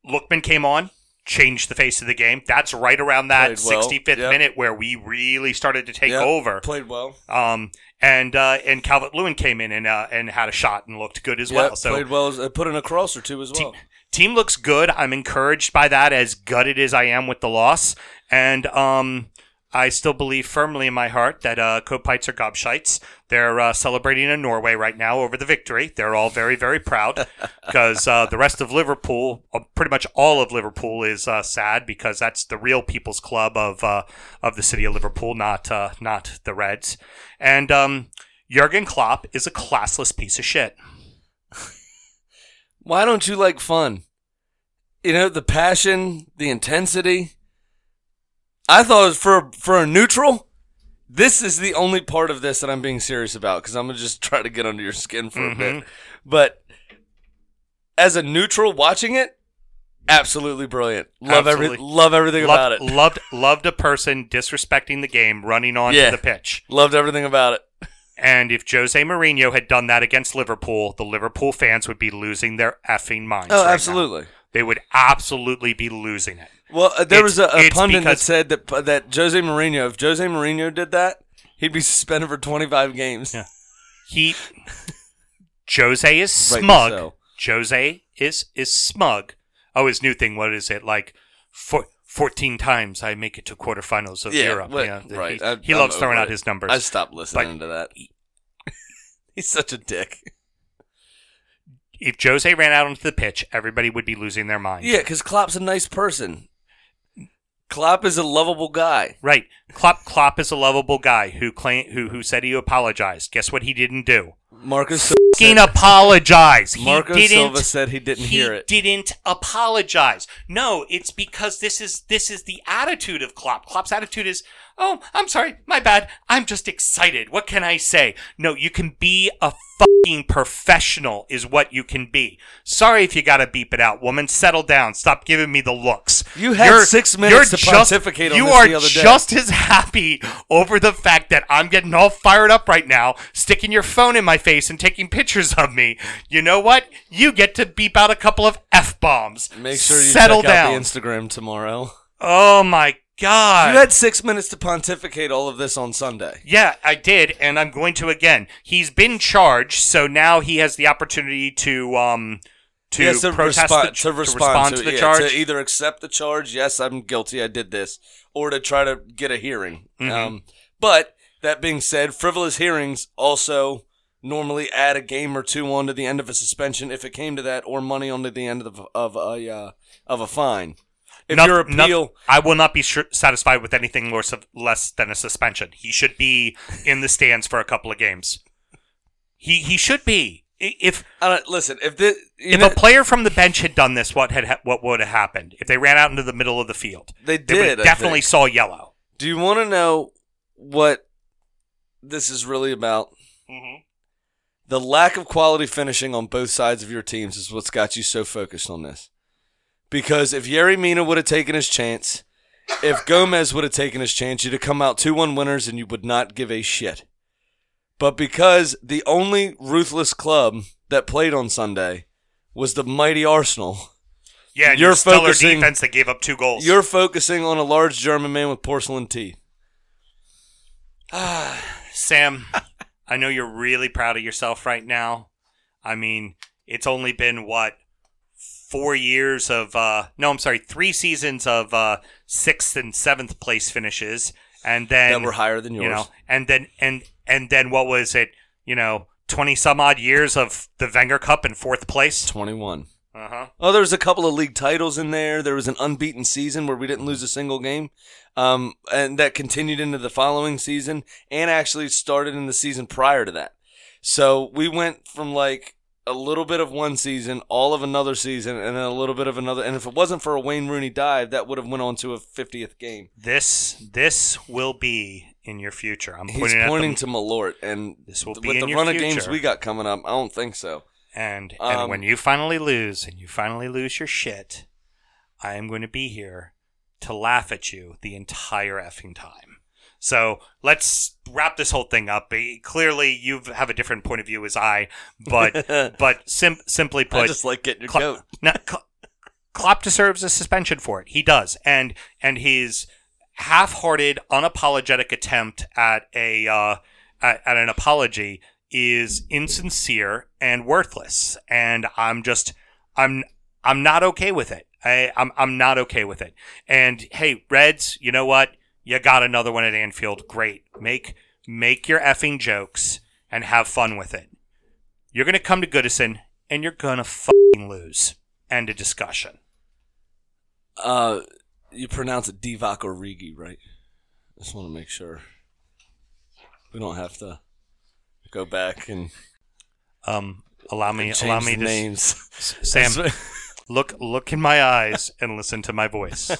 Lookman came on, changed the face of the game. That's right around that Played well. 65th Yep. minute where we really started to take Yep. over. Played well. Um, and uh, and Calvert Lewin came in and uh, and had a shot and looked good as well. Yep, So played well. As, uh, put in a cross or two as well. team looks good. I'm encouraged by that. As gutted as I am with the loss, and um, I still believe firmly in my heart that uh, Kopites are gobshites. They're uh, celebrating in Norway right now over the victory. They're all very, very proud because uh, the rest of Liverpool, uh, pretty much all of Liverpool, is uh, sad because that's the real people's club of uh, of the city of Liverpool, not uh, not the Reds. And um, Jurgen Klopp is a classless piece of shit. Why don't you like fun? You know, the passion, the intensity. I thought it was for for a neutral. This is the only part of this that I'm being serious about because I'm gonna just try to get under your skin for a mm-hmm. bit. But as a neutral watching it, absolutely brilliant. Love every love everything about Loved, it. loved loved a person disrespecting the game, running onto Yeah. the pitch. Loved everything about it. And if Jose Mourinho had done that against Liverpool, the Liverpool fans would be losing their effing minds. Oh, right now. absolutely. They would absolutely be losing it. Well, uh, there It's- was a, a it's pundit that because- said that that Jose Mourinho, if Jose Mourinho did that, he'd be suspended for 25 games. Yeah. He Jose is Rightly smug. so. Jose is is smug. Oh, his new thing. What is it like? Four, Fourteen times I make it to quarterfinals of Europe. what- yeah, right. He, I- he I'm loves throwing over out it. his numbers. I stopped listening to that. He's such a dick. if Jose ran out onto the pitch, everybody would be losing their mind. Yeah, because Klopp's a nice person. Klopp is a lovable guy. Right. Klopp, Klopp is a lovable guy who claim who who said he apologized. Guess what he didn't do? Marcus Fucking apologize. He Marco didn't. Silva said he didn't he hear it. didn't apologize. No, it's because this is this is the attitude of Klopp. Klopp's attitude is, "Oh, I'm sorry, my bad. I'm just excited. What can I say?" No, you can be a fucking professional is what you can be. Sorry if you got to beep it out, woman. Settle down. Stop giving me the looks. You had six minutes to pontificate on You are the other day. just as happy over the fact that I'm getting all fired up right now, sticking your phone in my face and taking pictures of me. You know what? You get to beep out a couple of f bombs. Make sure you settle check down. out the Instagram tomorrow. oh my god! You had six minutes to pontificate all of this on Sunday. Yeah, I did, and I'm going to again. He's been charged, so now he has the opportunity to um to Yes, to protest respond, the, to respond to, the yeah, charge. to either accept the charge, yes, I'm guilty, I did this, or to try to get a hearing. Mm-hmm. Um, but that being said, frivolous hearings also normally add a game or two onto the end of a suspension if it came to that, or money onto the end of of a uh, of a fine. If your appeal, I will not be sure, satisfied with anything less, of, less than a suspension. He should be in the stands for a couple of games. He he should be. If don't, listen, if you if know, a player from the bench had done this, what had ha- what would have happened? If they ran out into the middle of the field, they they did I definitely saw yellow. Do you want to know what this is really about? Mm-hmm. The lack of quality finishing on both sides of your teams is what's got you so focused on this. Because if Yerry Mina would have taken his chance, if Gomez would have taken his chance, you'd have come out 2 1 winners and you would not give a shit. But because the only ruthless club that played on Sunday was the mighty Arsenal, Yeah, You're your stellar focusing- defense that gave up two goals. you're focusing on a large German man with porcelain teeth. Ah, Sam, I know you're really proud of yourself right now. I mean, it's only been what four years of uh no, I'm sorry, three seasons of uh sixth and seventh place finishes, and then That were higher than yours. you know, and then and and then what was it? You know, twenty some odd years of the Wenger Cup in fourth place. 21. Uh huh. Oh, there was a couple of league titles in there. There was an unbeaten season where we didn't lose a single game, um, and that continued into the following season, and actually started in the season prior to that. So we went from like a little bit of one season, all of another season, and then a little bit of another. And if it wasn't for a Wayne Rooney dive, that would have went on to a 50th game. This this will be in your future. I'm He's pointing, pointing to Malort, and This will with be in the run of games we got coming up, I don't think so. And Um, and when you finally lose and you finally lose your shit, I am going to be here to laugh at you the entire effing time. So let's wrap this whole thing up. Eh, Clearly, you have a different point of view as I, but but sim- simply I put, just like getting your Klo- coat. no, Klo- Klopp deserves a suspension for it. He does, and and his half-hearted, unapologetic attempt at a uh, at, at an apology is insincere and worthless. And I'm just I'm I'm not okay with it. I, I'm I'm not okay with it. And hey, Reds, you know what? You got another one at Anfield. Great. Make make your effing jokes and have fun with it. You're gonna come to Goodison and you're gonna fucking lose. End of discussion. Uh, you pronounce it Divock Origi, right? Just want to make sure we don't have to go back and Um, allow me, allow me to, names. Sam, look, look in my eyes and listen to my voice.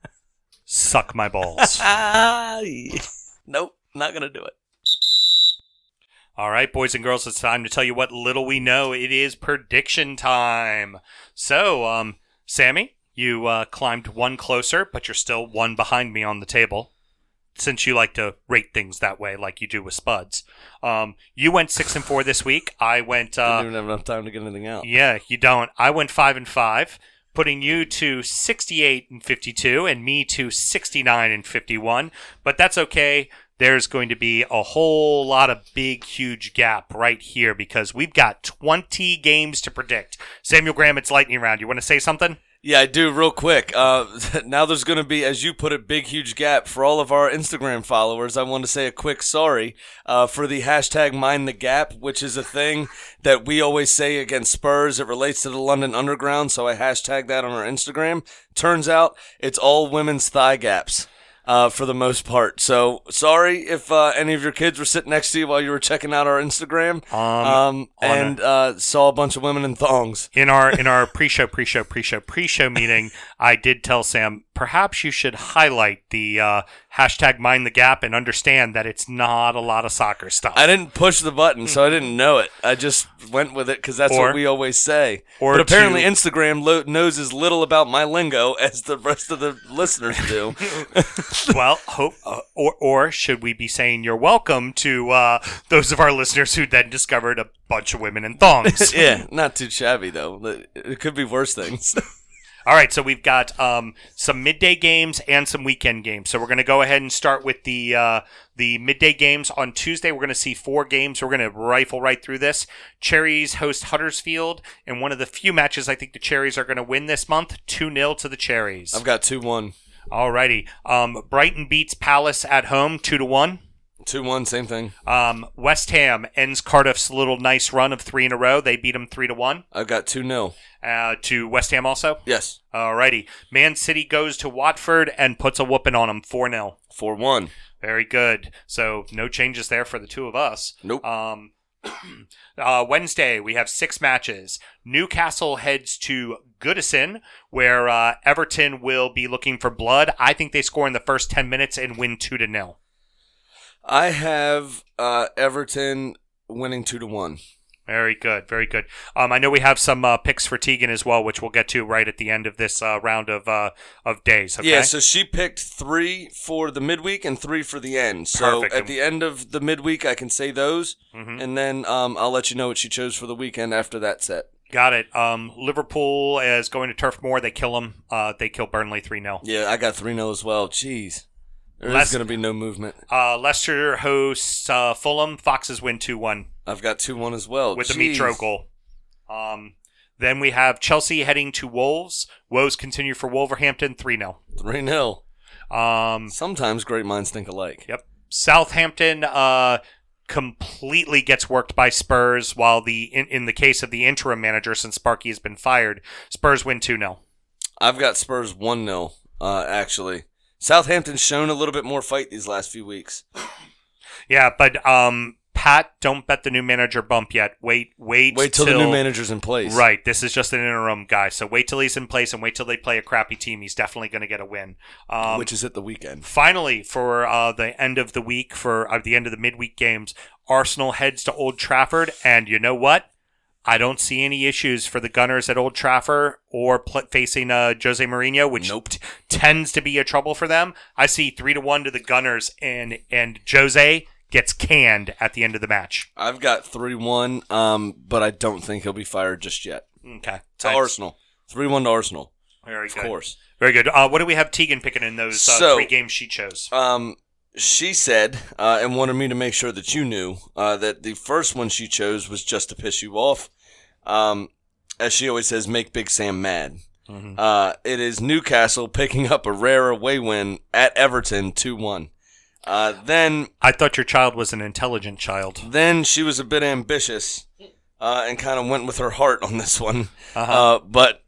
suck my balls. Nope, not gonna do it. All right, boys and girls, it's time to tell you what little we know. It is prediction time. So, um, Sammy, you uh, climbed one closer, but you're still one behind me on the table. Since you like to rate things that way, like you do with Spuds, um, you went six and four this week. I went. Didn't Uh, even have enough time to get anything out. yeah, you don't. I went five and five, putting you to sixty-eight and fifty-two, and me to sixty-nine and fifty-one. But that's okay. There's going to be a whole lot of big, huge gap right here because we've got 20 games to predict. Samuel Graham, it's lightning round. You want to say something? Yeah, I do. Real quick. Uh, now there's going to be, as you put it, big, huge gap for all of our Instagram followers. I want to say a quick sorry uh, for the hashtag Mind the Gap, which is a thing that we always say against Spurs. It relates to the London Underground, so I hashtag that on our Instagram. Turns out it's all women's thigh gaps. Uh, for the most part. So sorry if uh, any of your kids were sitting next to you while you were checking out our Instagram Um, um, on a- and uh, saw a bunch of women in thongs. in our in our pre-show, pre-show, pre-show, pre-show meeting, I did tell Sam perhaps you should highlight the uh, hashtag Mind the Gap and understand that it's not a lot of soccer stuff. I didn't push the button, so I didn't know it. I just went with it because that's Or- what we always say. or but apparently, to- Instagram lo- knows as little about my lingo as the rest of the listeners do. well, hope uh, or or should we be saying you're welcome to uh, those of our listeners who then discovered a bunch of women in thongs? yeah, not too shabby though. It could be worse things. All right, so we've got um, some midday games and some weekend games. So we're going to go ahead and start with the uh, the midday games on Tuesday. We're going to see four games. We're going to rifle right through this. Cherries host Huddersfield, and one of the few matches I think the Cherries are going to win this month. Two 0 to the Cherries. I've got two one, All righty. Um, Brighton beats Palace at home, two to one. Two one, same thing. Um, West Ham ends Cardiff's little nice run of three in a row. They beat them three to one. I've got two nil. Uh, to West Ham also. Yes, Alrighty. Man City goes to Watford and puts a whooping on them 4 0. four one. Very good. So no changes there for the two of us. Nope. Um, uh, Wednesday, we have six matches. Newcastle heads to Goodison, where uh, Everton will be looking for blood. I think they score in the first 10 minutes and win 2 to 0. I have uh, Everton winning two to one. Very good, very good. Um, I know we have some uh, picks for Tegan as well, which we'll get to right at the end of this uh, round of uh, of days. Okay? Yeah, so she picked three for the midweek and three for the end. So Perfect. at the end of the midweek, I can say those, Mhm. and then um, I'll let you know what she chose for the weekend after that set. Got it. Um, Liverpool is going to Turf Moor. They kill them. Uh, they kill Burnley 3 0. Yeah, I got 3 0 as well. Jeez. There's going to be no movement. Uh, Leicester hosts uh, Fulham. Foxes win 2 1 I've got 2 1 as well. with the Jeez. Mitro goal. Um, then we have Chelsea heading to Wolves. Woes continue for Wolverhampton 3 0. 3 0. Um, Sometimes great minds think alike. Yep. Southampton uh, completely gets worked by Spurs, while the in, in the case of the interim manager, since Sparky has been fired, Spurs win 2 0. I've got Spurs 1 0, uh, actually. Southampton's shown a little bit more fight these last few weeks. Yeah, but um, Pat, don't bet the new manager bump yet. Wait, wait, Wait till, the new manager's in place. Right, this is just an interim guy, so wait till he's in place and wait till they play a crappy team. He's definitely going to get a win. Um, Which is at the weekend. Finally, for uh, the end of the week, for uh, the end of the midweek games, Arsenal heads to Old Trafford, and you know what? I don't see any issues for the Gunners at Old Trafford or pl- facing uh, Jose Mourinho, which Nope. t- tends to be a trouble for them. I see three to one to the Gunners, and and Jose gets canned at the end of the match. I've got 3 1, um, but I don't think he'll be fired just yet. Okay, To Arsenal. 3 1 to Arsenal, Very good. of good. course. Very good. Uh, what do we have Tegan picking in those uh, So- three games she chose? Um, she said, uh, and wanted me to make sure that you knew, uh, that the first one she chose was just to piss you off. Um, as she always says, make Big Sam mad. Mhm. Uh, it is Newcastle picking up a rare away win at Everton 2 1. Uh, then, I thought your child was an intelligent child. then she was a bit ambitious, uh, and kind of went with her heart on this one. Uh-huh. Uh, but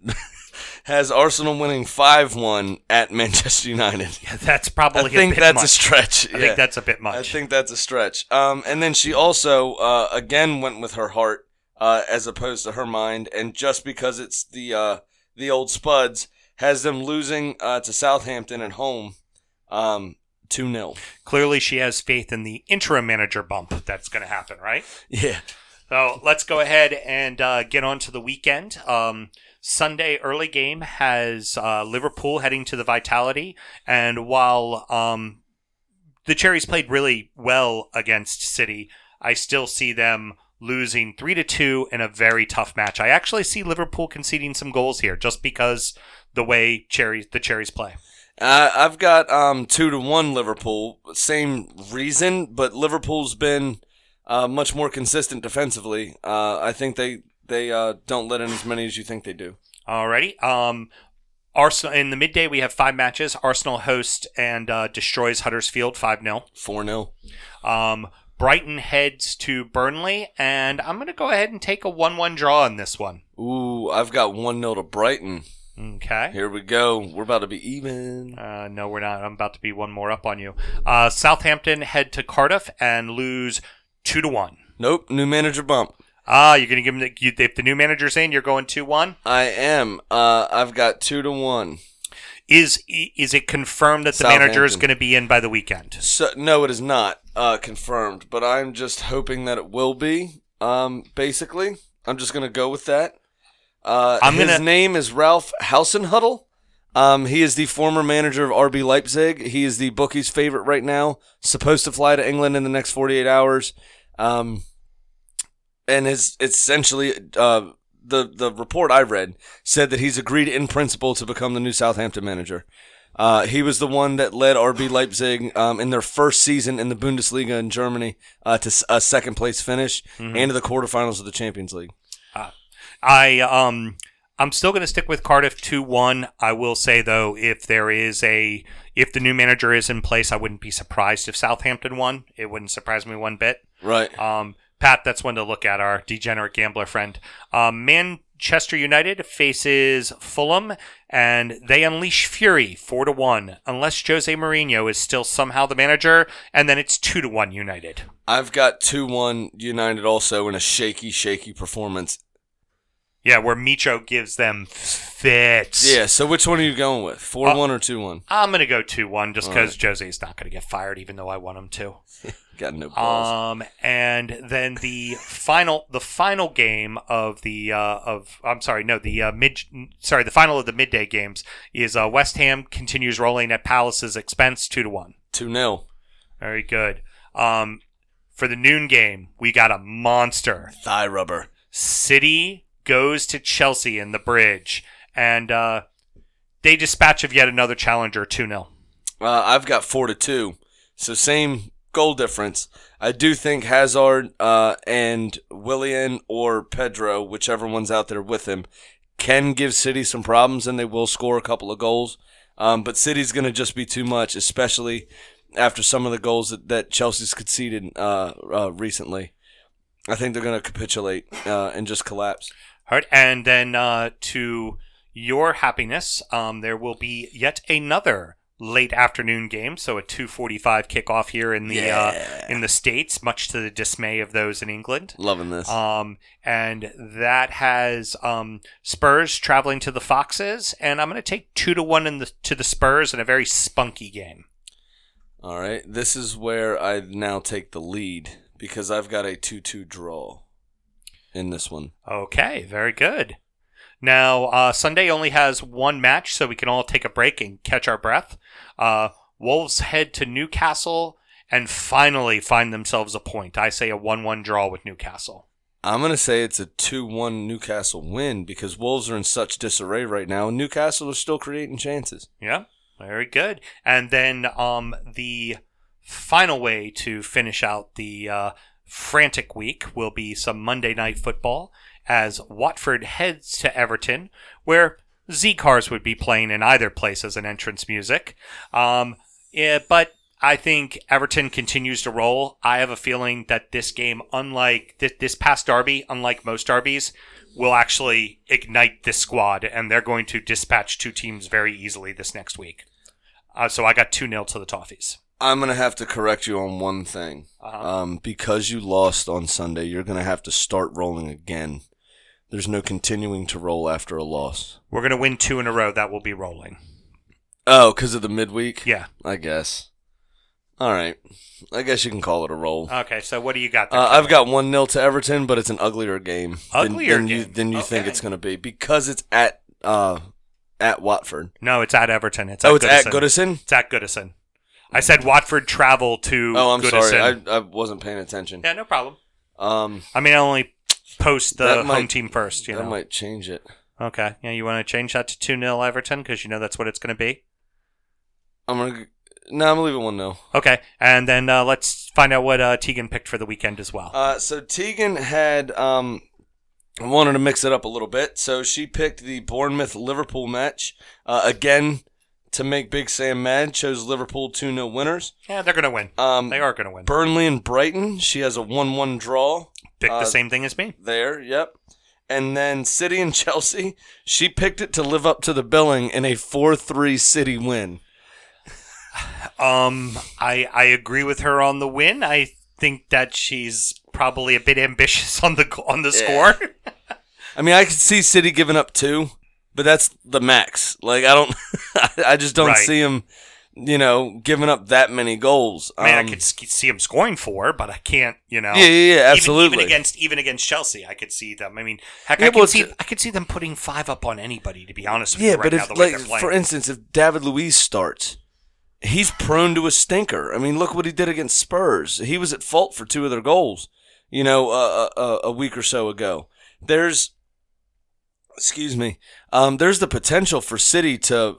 has Arsenal winning 5 1 at Manchester United. Yeah, that's probably I think a that's much. a stretch. I yeah. think that's a bit much. I think that's a stretch. Um, and then she also uh, again went with her heart uh, as opposed to her mind, and just because it's the uh, the old Spuds has them losing uh, to Southampton at home Um, 2 0. Clearly, she has faith in the interim manager bump that's going to happen, right? Yeah. So let's go ahead and uh, get on to the weekend. Um, Sunday early game has uh, Liverpool heading to the Vitality, and while um, the Cherries played really well against City, I still see them losing three to two in a very tough match. I actually see Liverpool conceding some goals here, just because the way Cherries the Cherries play. Uh, I've got um, 2 to 1 Liverpool. Same reason, but Liverpool's been uh, much more consistent defensively. Uh, I think they, they uh, don't let in as many as you think they do. Alrighty. Um, Arsenal in the midday we have five matches. Arsenal hosts and uh, destroys Huddersfield five 0 4 0. Um, Brighton heads to Burnley, and I'm going to go ahead and take a one-one draw in this one. Ooh, I've got 1 0 to Brighton. Okay. Here we go. We're about to be even. Uh, no, we're not. I'm about to be one more up on you. Uh, Southampton head to Cardiff and lose two to one. Nope, new manager bump. Ah, you're going to give them the, you, if the new manager's in, you're going two one. I am. Uh, I've got 2 to 1. Is is it confirmed that the manager is going to be in by the weekend? So, no, it is not uh, confirmed, but I'm just hoping that it will be. Um, basically, I'm just gonna go with that. Uh, I'm his gonna- name is Ralph Hasenhüttl. Um, he is the former manager of RB Leipzig. He is the bookie's favorite right now. Supposed to fly to England in the next 48 hours. Um, and is essentially uh, the the report I read said that he's agreed in principle to become the new Southampton manager. Uh, he was the one that led RB Leipzig um, in their first season in the Bundesliga in Germany uh, to a second place finish and to the quarterfinals of the Champions League. I um I'm still going to stick with Cardiff 2-1. I will say though if there is a if the new manager is in place, I wouldn't be surprised if Southampton won. It wouldn't surprise me one bit. Right. Um Pat, that's one to look at our degenerate gambler friend. Um Manchester United faces Fulham and they unleash fury 4 to 1 unless Jose Mourinho is still somehow the manager and then it's 2 to 1 United. I've got 2 1 United also in a shaky, shaky performance. Yeah, where Micho gives them fits. Yeah, so which one are you going with? 4 1 or 2 1? I'm gonna go two one just because because Jose's not gonna get fired, even though I want him to. Got no balls. Um, and then the final, the final game of the uh, of I'm sorry, no, the uh, mid, sorry, the final of the midday games is uh, West Ham continues rolling at Palace's expense, two to one. 2 0. Very good. Um, for the noon game, we got a monster. Thigh rubber. City goes to Chelsea in the bridge, and uh, they dispatch of yet another challenger, two 0 Uh, I've got four to two, so same goal difference. I do think Hazard uh, and Willian or Pedro, whichever one's out there with him, can give City some problems, and they will score a couple of goals. Um, but City's going to just be too much, especially after some of the goals that, that Chelsea's conceded uh, uh, recently. I think they're going to capitulate uh, and just collapse. All right, and then uh, to your happiness, um, there will be yet another late afternoon game, so a two forty-five kickoff here in the Yeah. uh, in the states, much to the dismay of those in England. Loving this. Um, and that has um, Spurs traveling to the Foxes, and I'm going to take two to one in the to the Spurs in a very spunky game. All right, this is where I now take the lead because I've got a 2 2 draw in this one. Okay, very good. Now, uh, Sunday only has one match, so we can all take a break and catch our breath. Uh, Wolves head to Newcastle and finally find themselves a point. I say a 1 1 draw with Newcastle. I'm going to say it's a 2 1 Newcastle win because Wolves are in such disarray right now, and Newcastle are still creating chances. Yeah, very good. And then um, the final way to finish out the uh, frantic week will be some Monday night football as Watford heads to Everton, where Z Cars would be playing in either place as an entrance music. Um, yeah, but I think Everton continues to roll. I have a feeling that this game, unlike this, this past derby, unlike most derbies, will actually ignite this squad, and they're going to dispatch two teams very easily this next week. Uh, so I got 2 0 to the Toffees. I'm going to have to correct you on one thing. Uh-huh. Um, because you lost on Sunday, you're going to have to start rolling again. There's no continuing to roll after a loss. We're going to win two in a row. That will be rolling. Oh, because of the midweek. Yeah. I guess. All right. I guess you can call it a roll. Okay, so what do you got there? Uh, I've got one 0 to Everton, but it's an uglier game than- Uglier than, you game. than you think it's going to be because it's at uh at Watford. No, it's at Everton. It's oh, at it's Goodison. at Goodison. It's at Goodison. I said Watford travel to Oh, I'm Goodison. sorry, I, I wasn't paying attention. yeah, no problem. Um, I mean, I only post the That home might- team first. You that know. might change it. Okay. Yeah, you want to change that to two 0 Everton because you know that's what it's going to be. I'm gonna. g- No, I'm gonna leave it one 0 Okay, and then uh, let's find out what uh, Tegan picked for the weekend as well. Uh, so Tegan had um wanted to mix it up a little bit, so she picked the Bournemouth Liverpool match uh, again to make Big Sam mad. Chose Liverpool two 0 winners. yeah, they're going to win. Um, They are going to win. Burnley and Brighton. She has a one one draw Picked uh, the same thing as me. there. Yep. And then City and Chelsea. She picked it to live up to the billing in a four three City win. Um, I I agree with her on the win. I think that she's probably a bit ambitious on the on the Yeah. score. I mean, I could see City giving up two, but that's the max. Like I don't, I just don't Right. see him, you know, giving up that many goals. I mean, I Um, could see him scoring four, but I can't. You know. Yeah, yeah, yeah, absolutely. Even, against even against Chelsea, I could see them. I mean, heck, Yeah, I could see I could see them putting five up on anybody. To be honest with yeah, you, right but now, if way like for instance, if David Luiz starts, he's prone to a stinker. I mean, look what he did against Spurs. He was at fault for two of their goals. You know, uh, uh, a week or so ago. There's, excuse me, um, there's the potential for City to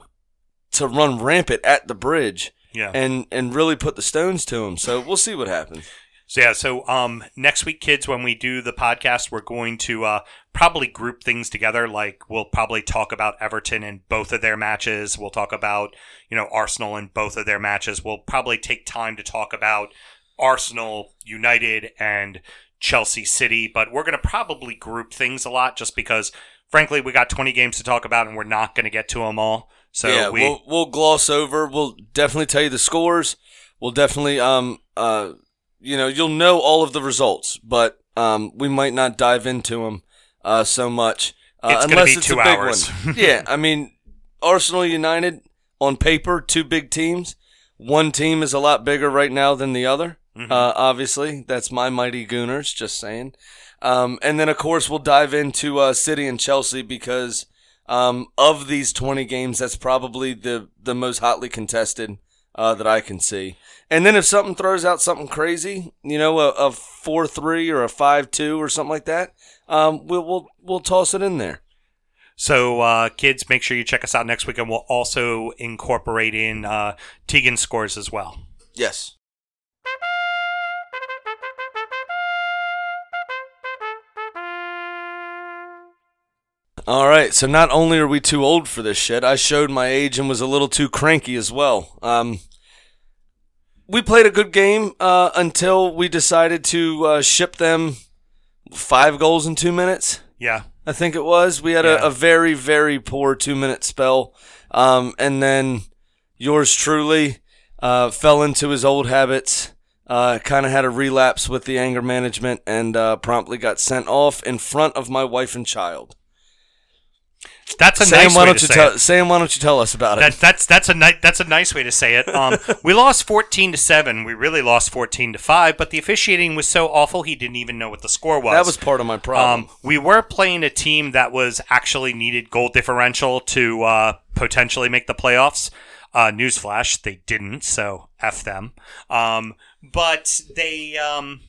to run rampant at the bridge yeah. and and really put the stones to him. So we'll see what happens. So yeah, so um, next week, kids, when we do the podcast, we're going to uh, probably group things together. Like we'll probably talk about Everton in both of their matches. We'll talk about you know Arsenal in both of their matches. We'll probably take time to talk about Arsenal, United, and Chelsea City. But we're going to probably group things a lot, just because, frankly, we got 20 games to talk about, and we're not going to get to them all. So yeah, we we'll we'll gloss over. We'll definitely tell you the scores. We'll definitely um uh you know you'll know all of the results, but um we might not dive into them uh so much uh, It's unless be it's two a big hours. one. yeah, I mean Arsenal United on paper two big teams. One team is a lot bigger right now than the other. Mhm. Uh, obviously, that's my mighty Gooners. Just saying. Um, and then of course we'll dive into uh, City and Chelsea because um, of these 20 games, that's probably the the most hotly contested uh, that I can see. And then if something throws out something crazy, you know, a, a four three or a five two or something like that, um, we'll we'll we'll toss it in there. So, uh, kids, make sure you check us out next week, and we'll also incorporate in uh, Tegan scores as well. Yes. All right, so not only are we too old for this shit, I showed my age and was a little too cranky as well. Um, we played a good game uh, until we decided to uh, ship them five goals in two minutes. Yeah. I think it was. We had Yeah. a, a very, very poor two minute spell. Um, and then yours truly uh, fell into his old habits, uh, kind of had a relapse with the anger management, and uh, promptly got sent off in front of my wife and child. That's a Sam, nice why way don't to you say tell it. Sam? Why don't you tell us about it? That's that's a ni- that's a nice way to say it. Um, we lost fourteen to seven. We really lost fourteen to five, but the officiating was so awful he didn't even know what the score was. that was part of my problem. Um, we were playing a team that was actually needed goal differential to uh, potentially make the playoffs. Uh, newsflash, they didn't, so f them. Um, but they, um,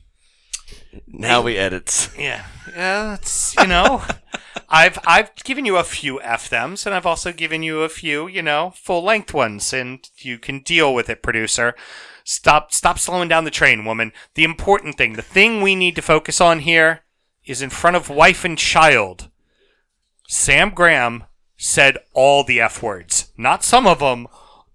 now we edits. yeah, yeah, it's you know, I've I've given you a few f thems, and I've also given you a few, you know, full length ones, and you can deal with it, producer. Stop stop slowing down the train, woman. The important thing, the thing we need to focus on here, is in front of wife and child. Sam Graham said all the f words, not some of them,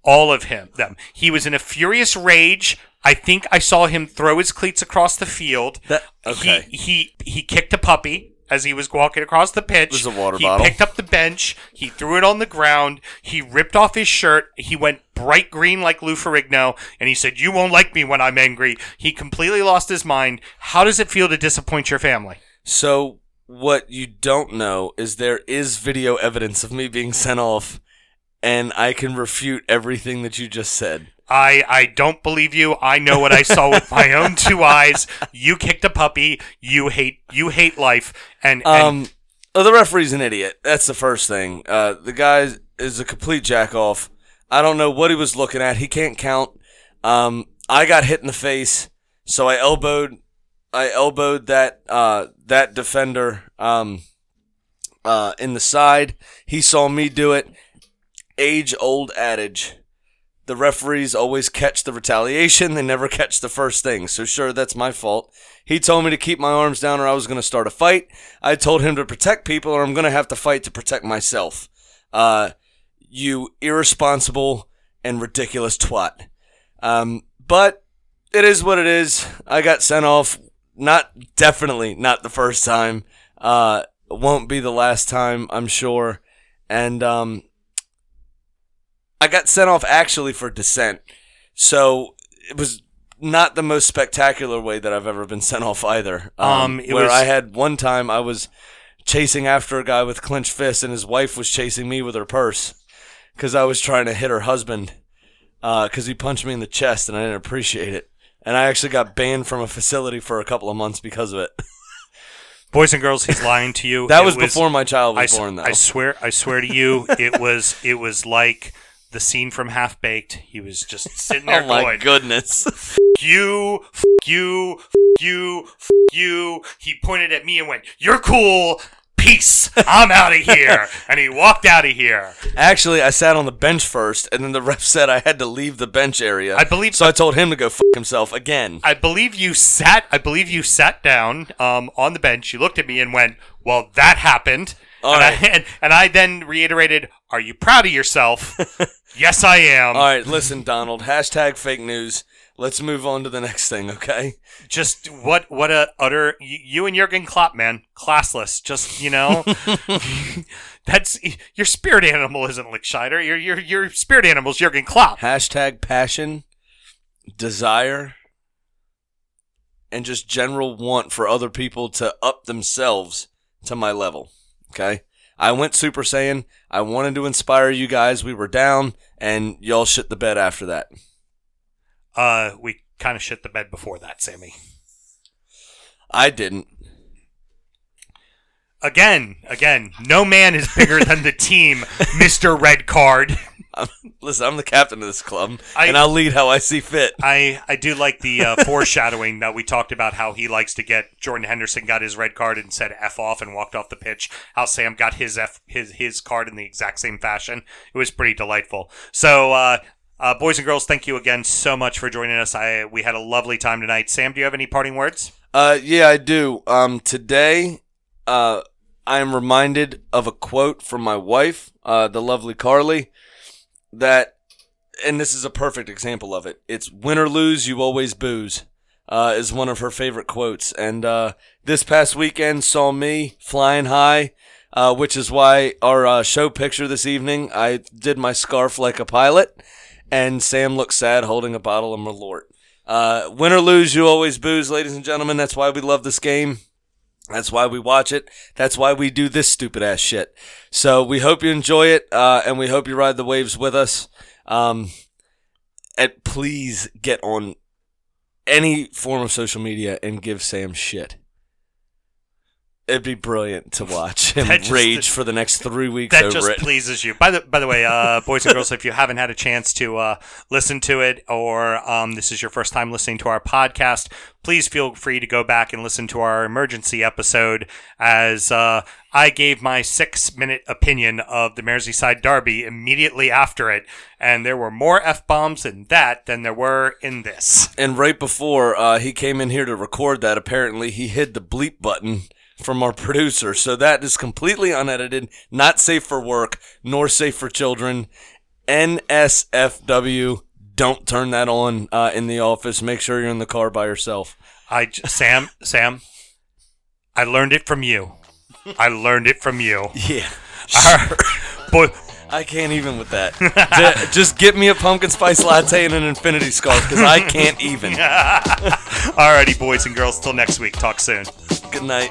all of him them. He was in a furious rage. I think I saw him throw his cleats across the field. That- okay. He he he kicked a puppy as he was walking across the pitch. a water he bottle. picked up the bench. He threw it on the ground. He ripped off his shirt. He went bright green like Lou Ferrigno, and he said, "You won't like me when I'm angry." He completely lost his mind. How does it feel to disappoint your family? So what you don't know is there is video evidence of me being sent off, and I can refute everything that you just said. I I don't believe you. I know what I saw with my own two eyes. You kicked a puppy. You hate you hate life. And, and Um, oh, the referee's an idiot. That's the first thing. Uh, the guy is a complete jack off. I don't know what he was looking at. He can't count. Um, I got hit in the face, so I elbowed, I elbowed that uh, that defender um, uh, in the side. He saw me do it. Age old adage. The referees always catch the retaliation. They never catch the first thing. So sure, that's my fault. He told me to keep my arms down or I was going to start a fight. I told him to protect people or I'm going to have to fight to protect myself. Uh, you irresponsible and ridiculous twat. Um, but it is what it is. I got sent off. Not definitely not the first time. Uh, won't be the last time, I'm sure. And um, I got sent off actually for dissent. So it was not the most spectacular way that I've ever been sent off either. Um, it where was- I had one time I was chasing after a guy with clenched fists, and his wife was chasing me with her purse because I was trying to hit her husband because he punched me in the chest, and I didn't appreciate it. And I actually got banned from a facility for a couple of months because of it. boys and girls, he's lying to you. that It was, before my child I, was s- born, though. I swear, I swear to you, it was it was like the scene from Half Baked. He was just sitting there oh my going, goodness! "F- you, f- you, f- you, you." He pointed at me and went, "You're cool." Peace. I'm out of here. And he walked out of here. Actually, I sat on the bench first, and then the ref said I had to leave the bench area. I believe- so. I told him to go fuck himself again. I believe you sat. I believe you sat down um, on the bench. You looked at me and went, "Well, that happened." All and, right. I, and, and I then reiterated, "Are you proud of yourself?" yes, I am. All right, listen, Donald. Hashtag fake news. Let's move on to the next thing, okay? Just what what a utter you, you and Jurgen Klopp, man, classless. Just you know, that's your spirit animal isn't Lichtsteiner. Your your your spirit animal animal's Jurgen Klopp. Hashtag passion, desire, and just general want for other people to up themselves to my level, okay? I went Super Saiyan. I wanted to inspire you guys. We were down, and y'all shit the bed after that. Uh, we kind of shit the bed before that, Sammy. I didn't. Again, again, no man is bigger than the team, Mister Red Card. Listen, I'm the captain of this club, I- and I'll lead how I see fit. I, I do like the uh, foreshadowing that we talked about how he likes to get Jordan Henderson got his red card and said f off and walked off the pitch. How Sam got his f his his card in the exact same fashion. It was pretty delightful. So. Uh, uh, boys and girls, thank you again so much for joining us. I we had a lovely time tonight. Sam, do you have any parting words? Uh, yeah, I do. Um, today, uh, I am reminded of a quote from my wife, uh, the lovely Carly, that, and this is a perfect example of it. It's win or lose, you always booze, uh, is one of her favorite quotes. And, uh, this past weekend saw me flying high, uh, which is why our, uh, show picture this evening, I did my scarf like a pilot, and Sam looked sad holding a bottle of Malort. Uh, win or lose, you always booze, ladies and gentlemen. That's why we love this game. That's why we watch it. That's why we do this stupid ass shit. So we hope you enjoy it, uh, and we hope you ride the waves with us. Um, and please get on any form of social media and give Sam shit. It'd be brilliant to watch him just- rage for the next three weeks that over just it. pleases you. By the by the way, uh, boys and girls, if you haven't had a chance to uh, listen to it, or um, this is your first time listening to our podcast, please feel free to go back and listen to our emergency episode. As uh, I gave my six-minute opinion of the Merseyside Derby immediately after it, and there were more f bombs in that than there were in this. And right before uh, he came in here to record that, apparently he hid the bleep button from our producer. So that is completely unedited, not safe for work, nor safe for children. NSFW. Don't turn that on uh, in the office. Make sure you're in the car by yourself. I j- Sam Sam, I learned it from you. I learned it from you. Yeah. Boy, I can't even with that. Just get me a pumpkin spice latte and an infinity scarf because I can't even. Alrighty, boys and girls. Till next week. Talk soon. Good night.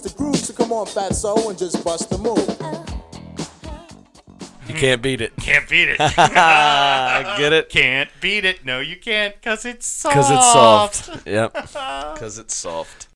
the groove, so come on, fat so and just bust the move. You can't beat it. Can't beat it. I get it. can't beat it. No, you can't, cause it's soft. Because it's soft. Yep. Because it's soft.